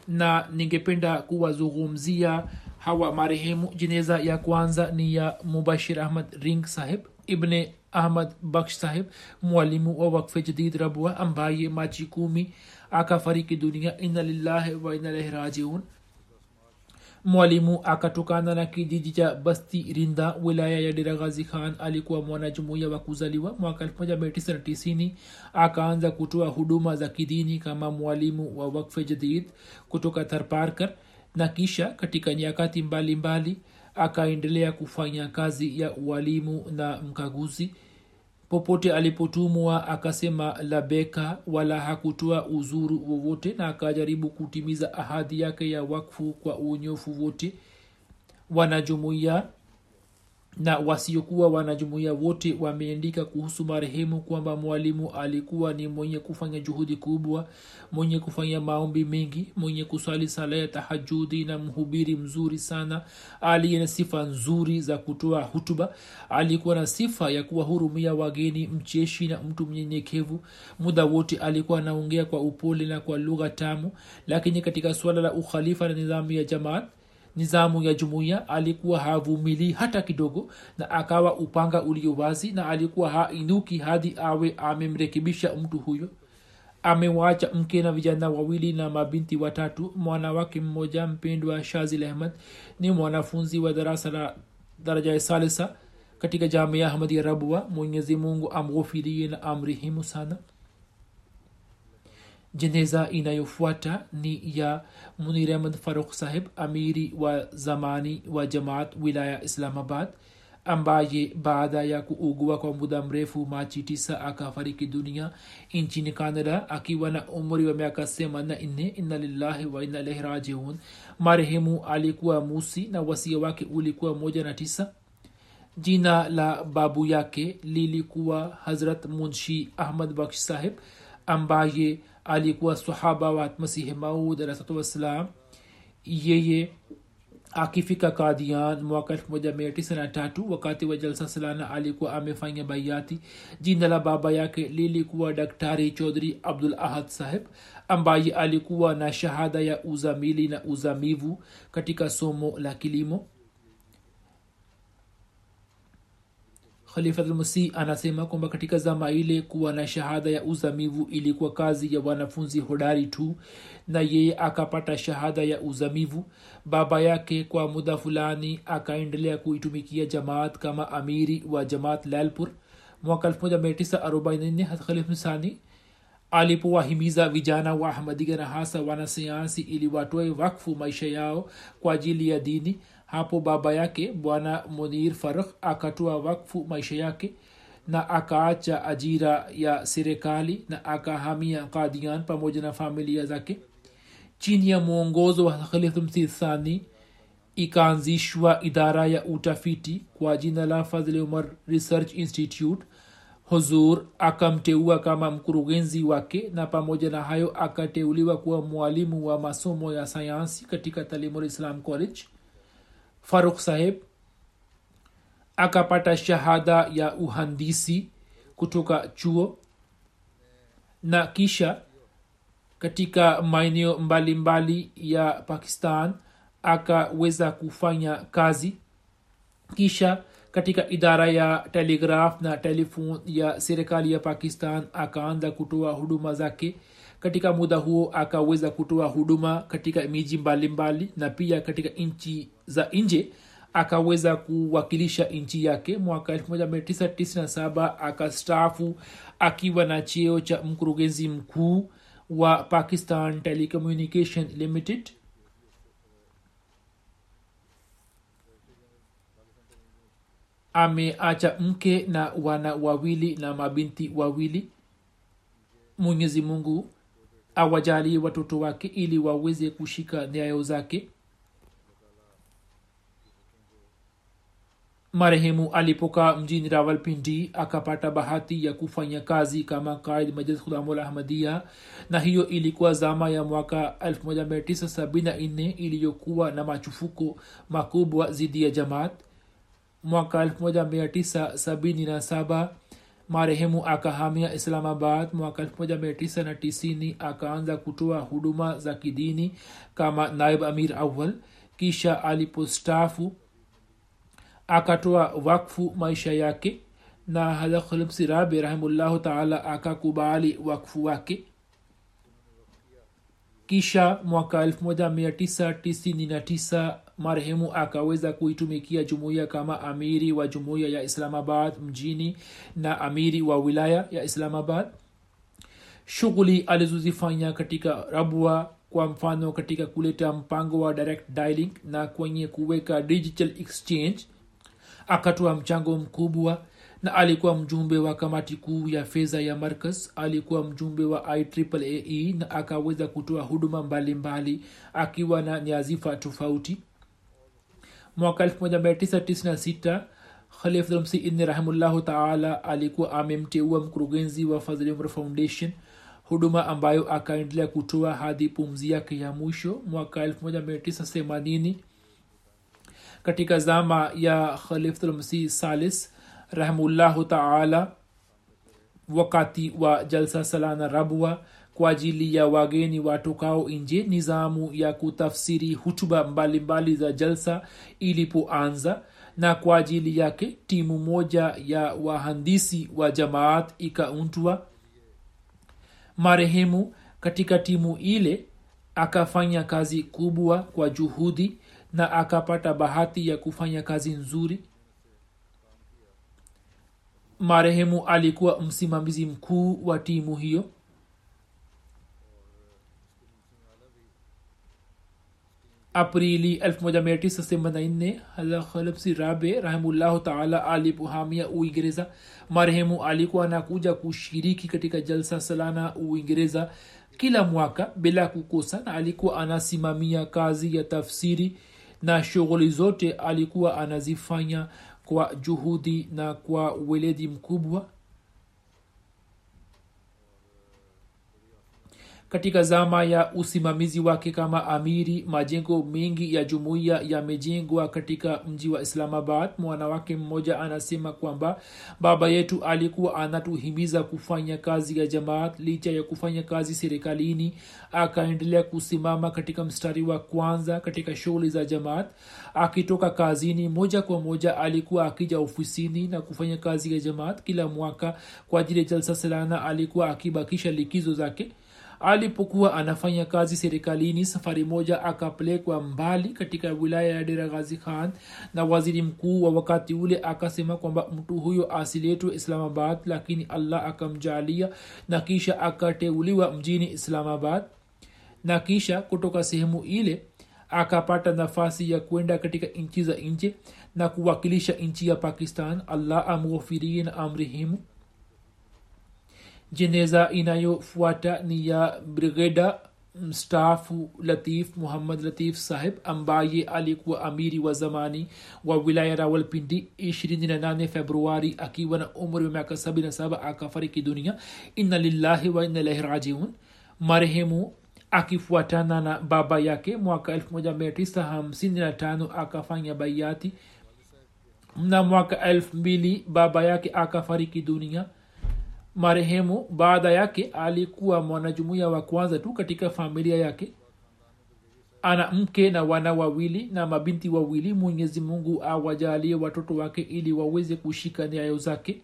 na ningependa kuwazungumzia hawa marehemu. Jeneza ya kwanza ni ya mubashir ahmad ring saheb ibne ahmad baksh saheb mwalimu wa wakfe jadid rabwa ambaye machi kumi akafariki dunia. Inna lillahi wa inna ilaihi rajiun mwalimu akatokana na kijiji cha basti rinda wilaya ya diraghazi khan. Alikuwa mwanajumuiya wa kuzaliwa mwaka 1990 akaanza kutoa huduma za kidini kama mwalimu wa wakfe jadid kutoka tharparkar na kisha katika nyakati mbalimbali akaendelea kufanya kazi ya ualimu na mkaguzi popote alipotumwa akasema labeka wala hakutoa uzuru wowote na akajaribu kutimiza ahadi yake ya wakfu kwa unyofu wote. Wanajumuiya na wasiokuwa wanajumuiya wote wameandika kuhusu marehemu kwamba mwalimu alikuwa ni mwenye kufanya juhudi kubwa mwenye kufanya maombi mengi mwenye kuswali sala ya tahajudi na mhubiri mzuri sana aliye na sifa nzuri za kutoa hutuba. Alikuwa na sifa ya kuwahurumia wageni mcheshi na mtu mnyenyekevu. Muda wote alikuwa anaongea kwa upole na kwa lugha tamu. Lakini katika suala la ukhalifa na nidhamu ya jamaat nizamu ya jumuiya alikuwa havumilii hata kidogo na akawa upanga ulio wazi na alikuwa hainuki hadi awe amemrekebisha mtu huyo. Amewacha mke na vijana wawili na mabinti watatu mwanawake mmoja mpendwa shazil ahmad ni mwanafunzi wa darasa la daraja ya salisa katika jamia ahmadi rabua. Mwenyezi mungu amghofirie na amrihimu sana jeneza inayofuata ni ya munir ahmad farukh sahib amiri wa zamani wa jamaat wilaya islamabad ambaye baada ya kuugua kwa muda mrefu machi tisa akafariki dunia nchini canada akiwa na umri wa miaka themanini. Inna lillahi wa inna ilahi rajiun. Marehemu alikuwa musi na wasia wake ulikuwa moja na tisa. Jina la babu yake lilikuwa hazrat munshi ahmad baksh sahib ambaye alikuwa sahaba wa masihi maud alahsatu wassalam yeye akifika kadian mwaka 1993 wakati wa jalsa salana alikuwa amefanya baiati jina la baba yake lilikuwa daktari chodhri abdul ahad saheb ambaye alikuwa na shahada ya uzamili na uzamivu katika somo la kilimo khalifatulmasih anasema kwamba katika zama ile kuwa na shahada ya uzamivu ilikuwa kazi ya wanafunzi hodari tu na yeye akapata shahada ya uzamivu. Baba yake kwa muda fulani akaendelea kuitumikia jamaat kama amiri wa jamaat lalpur. Mwaka 1944 khalifmsani alipowahimiza vijana wa ahmadiga na hasa wanasayansi ili watoe wakfu maisha yao kwa ajili ya dini hapo baba yake bwana munir farah akatoa wakfu maisha yake na akaacha ajira ya serikali na akahamia kadian pamoja na familia zake. Chini ya mwongozo wa khalifmsithani ikaanzishwa idara ya utafiti kwa jina la fadhli umar research institute. Huzur akamteua kama mkurugenzi wake na pamoja na hayo akateuliwa kuwa mwalimu wa masomo ya sayansi katika talimul islam college farukh saheb akapata shahada ya uhandisi kutoka chuo na kisha katika maeneo mbalimbali ya pakistan akaweza kufanya kazi. Kisha katika idara ya telegraf na telefon ya serikali ya pakistan akaanza kutoa huduma zake. Katika muda huo akaweza kutoa huduma katika miji mbalimbali na pia katika nchi za nje akaweza kuwakilisha nchi yake. Mwaka 1997 akastaafu akiwa na cheo cha mkurugenzi mkuu wa pakistan telecommunication limited. Ameacha mke na wana wawili na mabinti wawili. Mwenyezi mungu awajalie watoto wake ili waweze kushika nyayo zake marehemu alipokaa mjini rawalpindi akapata bahati ya kufanya kazi kama kaid majlis khudamul ahmadia na hiyo ilikuwa zama ya mwaka 1974 iliyokuwa na machufuko makubwa zidi ya jamaat. Mwaka 1977 marehemu akahamia islamabad. Mwaka 1990 akaanza kutoa huduma za kidini kama naib amir awal kisha alipostaafu akatoa wakfu maisha yake na hadakhlmsi rabi rahimullahu taala akakubali wakfu wake. Kisha mwaka 1999 marehemu akaweza kuitumikia jumuiya kama amiri wa jumuiya ya islamabad mjini na amiri wa wilaya ya islamabad. Shughuli alizozifanya katika rabwa kwa mfano katika kuleta mpango wa direct dialing na kwenye kuweka digital exchange akatoa mchango mkubwa na alikuwa mjumbe wa kamati kuu ya fedha ya marcus alikuwa mjumbe wa ieee na akaweza kutoa huduma mbalimbali mbali, akiwa na nyazifa tofauti. Mwaka 1996 khalifmsi rahimullahu taala alikuwa amemteua mkurugenzi wa fadhili foundation huduma ambayo akaendelea kutoa hadi pumzi yake ya mwisho mwaka 1980 katika zama ya khalifulmsi salis rahimullahu taala wakati wa jalsa salana rabwa kwa ajili ya wageni watokao nje nizamu ya kutafsiri hutuba mbalimbali za jalsa ilipoanza na kwa ajili yake timu moja ya wahandisi wa jamaat ikaundwa. Marehemu katika timu ile akafanya kazi kubwa kwa juhudi na akapata bahati ya kufanya kazi nzuri. Marehemu alikuwa msimamizi mkuu wa timu hiyo. Aprili 1984 halakhalbsi rabe rahimullahu taala alipohamia uingereza marehemu alikuwa anakuja kushiriki katika jalsa salana uingereza kila mwaka bila kukosa na alikuwa anasimamia kazi ya tafsiri na shughuli zote alikuwa anazifanya kwa juhudi na kwa weledi mkubwa katika zama ya usimamizi wake kama amiri majengo mengi ya jumuiya yamejengwa katika mji wa islamabad. Mwanawake mmoja anasema kwamba baba yetu alikuwa anatuhimiza kufanya kazi ya jamaat licha ya kufanya kazi serikalini. Akaendelea kusimama katika mstari wa kwanza katika shughuli za jamaat. Akitoka kazini moja kwa moja alikuwa akija ofisini na kufanya kazi ya jamaat. Kila mwaka kwa ajili ya jalsa salana alikuwa akibakisha likizo zake alipokuwa anafanya kazi serikalini safari moja akapelekwa mbali katika wilaya ya dera ghazi khan na waziri mkuu wa wakati ule akasema kwamba mtu huyo asiletwe islamabad lakini allah akamjalia na kisha akateuliwa mjini islamabad. Na kisha kutoka sehemu ile akapata nafasi ya kwenda katika nchi za nje na kuwakilisha nchi ya pakistan. Allah amghofirie na amrihimu jeneza inayofuata ni ya brigeda mstaafu latif muhammad latif sahib ambaye alikuwa amiri wa zamani wa wilaya rawalpindi 28 februari akiwa na umri wa miaka 77 akafariki dunia. Inna lillahi wa inna ilahi rajiun. Marehemu akifuatana na baba yake mwaka 1955 akafanya baiati na mwaka 2 baba yake akafariki dunia marehemu baada yake alikuwa mwanajumuiya wa kwanza tu katika familia yake. Ana mke na wana wawili na mabinti wawili. Mwenyezi mungu awajalie watoto wake ili waweze kushika nyayo zake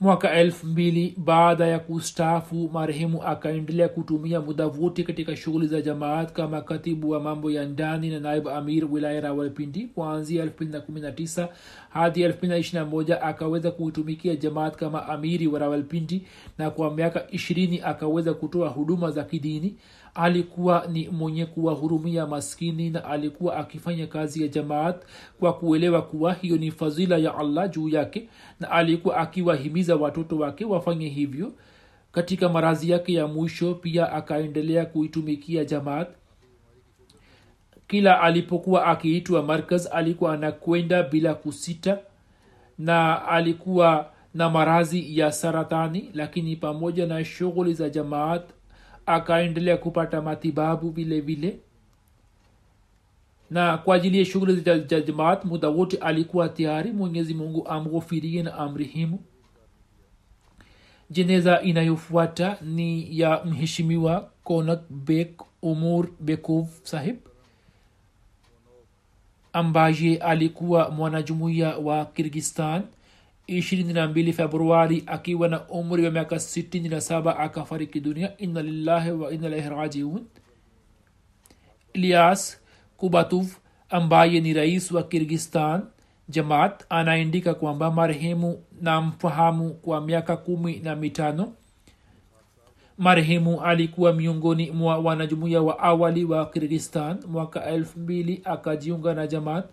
mwaka elfu mbili baada ya kustaafu marehemu akaendelea kutumia muda wote katika shughuli za jamaat kama katibu wa mambo ya ndani na naibu amir wilaya rawalpindi kuanzia 219 hadi 221 akaweza kuitumikia jamaat kama amiri wa rawalpindi na kwa miaka 20 akaweza kutoa huduma za kidini alikuwa ni mwenye kuwahurumia maskini na alikuwa akifanya kazi ya jamaat kwa kuelewa kuwa hiyo ni fadhila ya allah juu yake na alikuwa akiwahimiza watoto wake wafanye hivyo. Katika marazi yake ya mwisho pia akaendelea kuitumikia jamaat. Kila alipokuwa akiitwa markaz alikuwa anakwenda bila kusita na alikuwa na marazi ya saratani lakini pamoja na shughuli za jamaat akaendelea kupata matibabu vile vile. Na kwa ajili ya shughuli za jamaat muda wote alikuwa tayari mwenyezi mungu amghofirie na amrihimu jeneza inayofuata ni ya mheshimiwa konak bek umur bekov sahib ambaye alikuwa mwanajumuiya wa kirgistan 22 februari akiwa na umri wa miaka 67 akafariki dunia. Inna lillahi wa inna ilaihi rajiun. Ilyas kubatuf ambaye ni rais wa kirgistan jamaat anaandika kwamba marehemu namfahamu kwa miaka kumi na mitano. Marehemu alikuwa miongoni mwa wanajumuiya wa awali wa kirgistan. Mwaka elfu mbili akajiunga na jamaat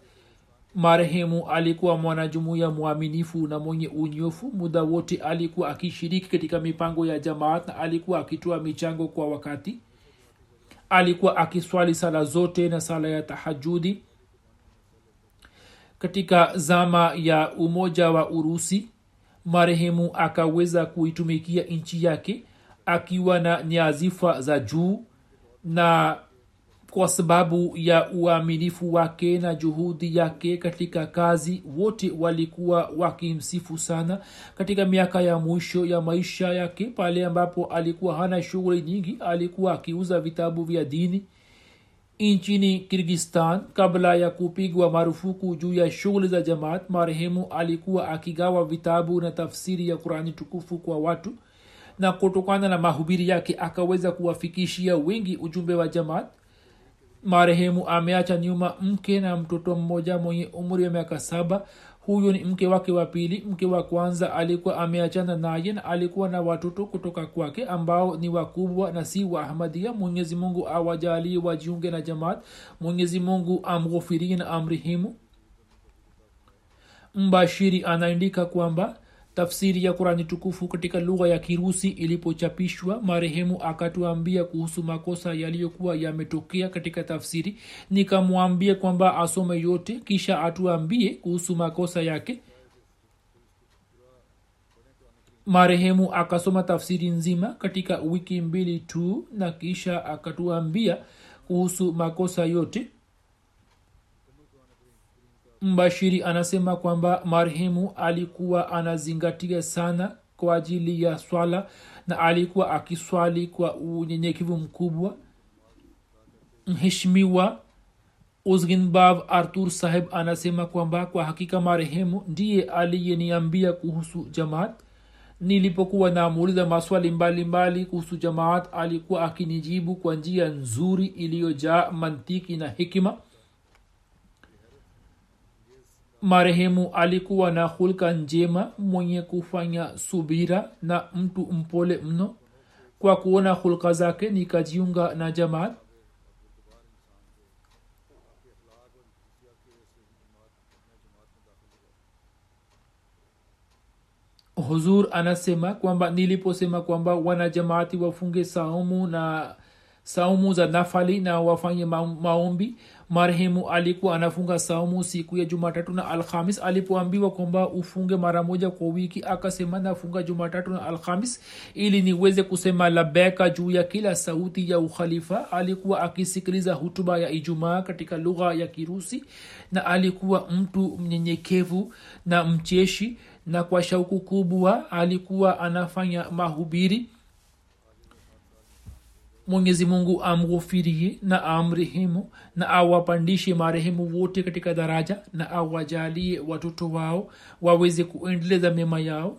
marehemu alikuwa mwanajumuiya mwaminifu na mwenye unyofu. Muda wote alikuwa akishiriki katika mipango ya jamaat na alikuwa akitoa michango kwa wakati. Alikuwa akiswali sala zote na sala ya tahajudi. Katika zama ya umoja wa urusi marehemu akaweza kuitumikia nchi yake akiwa na nyazifa za juu na kwa sababu ya uaminifu wake na juhudi yake katika kazi. Wote walikuwa wakimsifu sana katika miaka ya mwisho ya maisha yake pale ambapo alikuwa hana shughuli nyingi. Alikuwa akiuza vitabu vya dini nchini kirgistan. Kabla ya kupigwa marufuku juu ya shughuli za jamaat marehemu alikuwa akigawa vitabu na tafsiri ya kurani tukufu kwa watu na kutokana na mahubiri yake akaweza kuwafikishia wengi ujumbe wa jamaat marehemu ameacha nyuma mke na mtoto mmoja mwenye umri wa miaka saba. Huyu ni mke wake wa pili. Mke wa kwanza alikuwa ameachana naye na alikuwa na watoto kutoka kwake ambao ni wakubwa na si wa ahmadia mwenyezi mungu awajalie wajiunge na jamaat. Mwenyezi mungu amghofirie na amrihimu mbashiri anaandika kwamba tafsiri ya kurani tukufu katika lugha ya kirusi ilipochapishwa marehemu akatuambia kuhusu makosa yaliyokuwa yametokea katika tafsiri. Nikamwambia kwamba asome yote kisha atuambie kuhusu makosa yake. Marehemu akasoma tafsiri nzima katika wiki mbili tu na kisha akatuambia kuhusu makosa yote mbashiri anasema kwamba marehemu alikuwa anazingatia sana kwa ajili ya swala na alikuwa akiswali kwa unyenyekevu mkubwa. Mheshimiwa usginbav artur saheb anasema kwamba kwa hakika marehemu ndiye aliyeniambia kuhusu jamaat. Nilipokuwa namuuliza maswali mbalimbali kuhusu jamaat alikuwa akinijibu kwa njia nzuri iliyojaa mantiki na hikima marehemu alikuwa na hulka njema mwenye kufanya subira na mtu mpole mno. Kwa kuona hulka zake nikajiunga na jamaat huzur anasema kwamba niliposema kwamba wanajamaati wafunge saumu na saumu za nafali na wafanye maombi marehemu alikuwa anafunga saumu siku ya jumatatu na alhamis alipoambiwa kwamba ufunge mara moja kwa wiki akasema nafunga jumatatu na alhamis ili niweze kusema labeka juu ya kila sauti ya ukhalifa. Alikuwa akisikiliza hutuba ya ijumaa katika lugha ya kirusi na alikuwa mtu mnyenyekevu na mcheshi na kwa shauku kubwa alikuwa anafanya mahubiri mwenyezi mungu amghufirie na amrehemu na awapandishe marehemu wote katika daraja na awajalie watoto wao waweze kuendeleza mema yao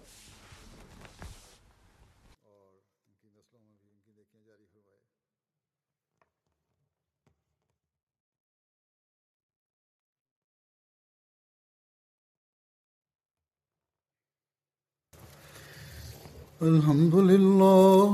الحمد لله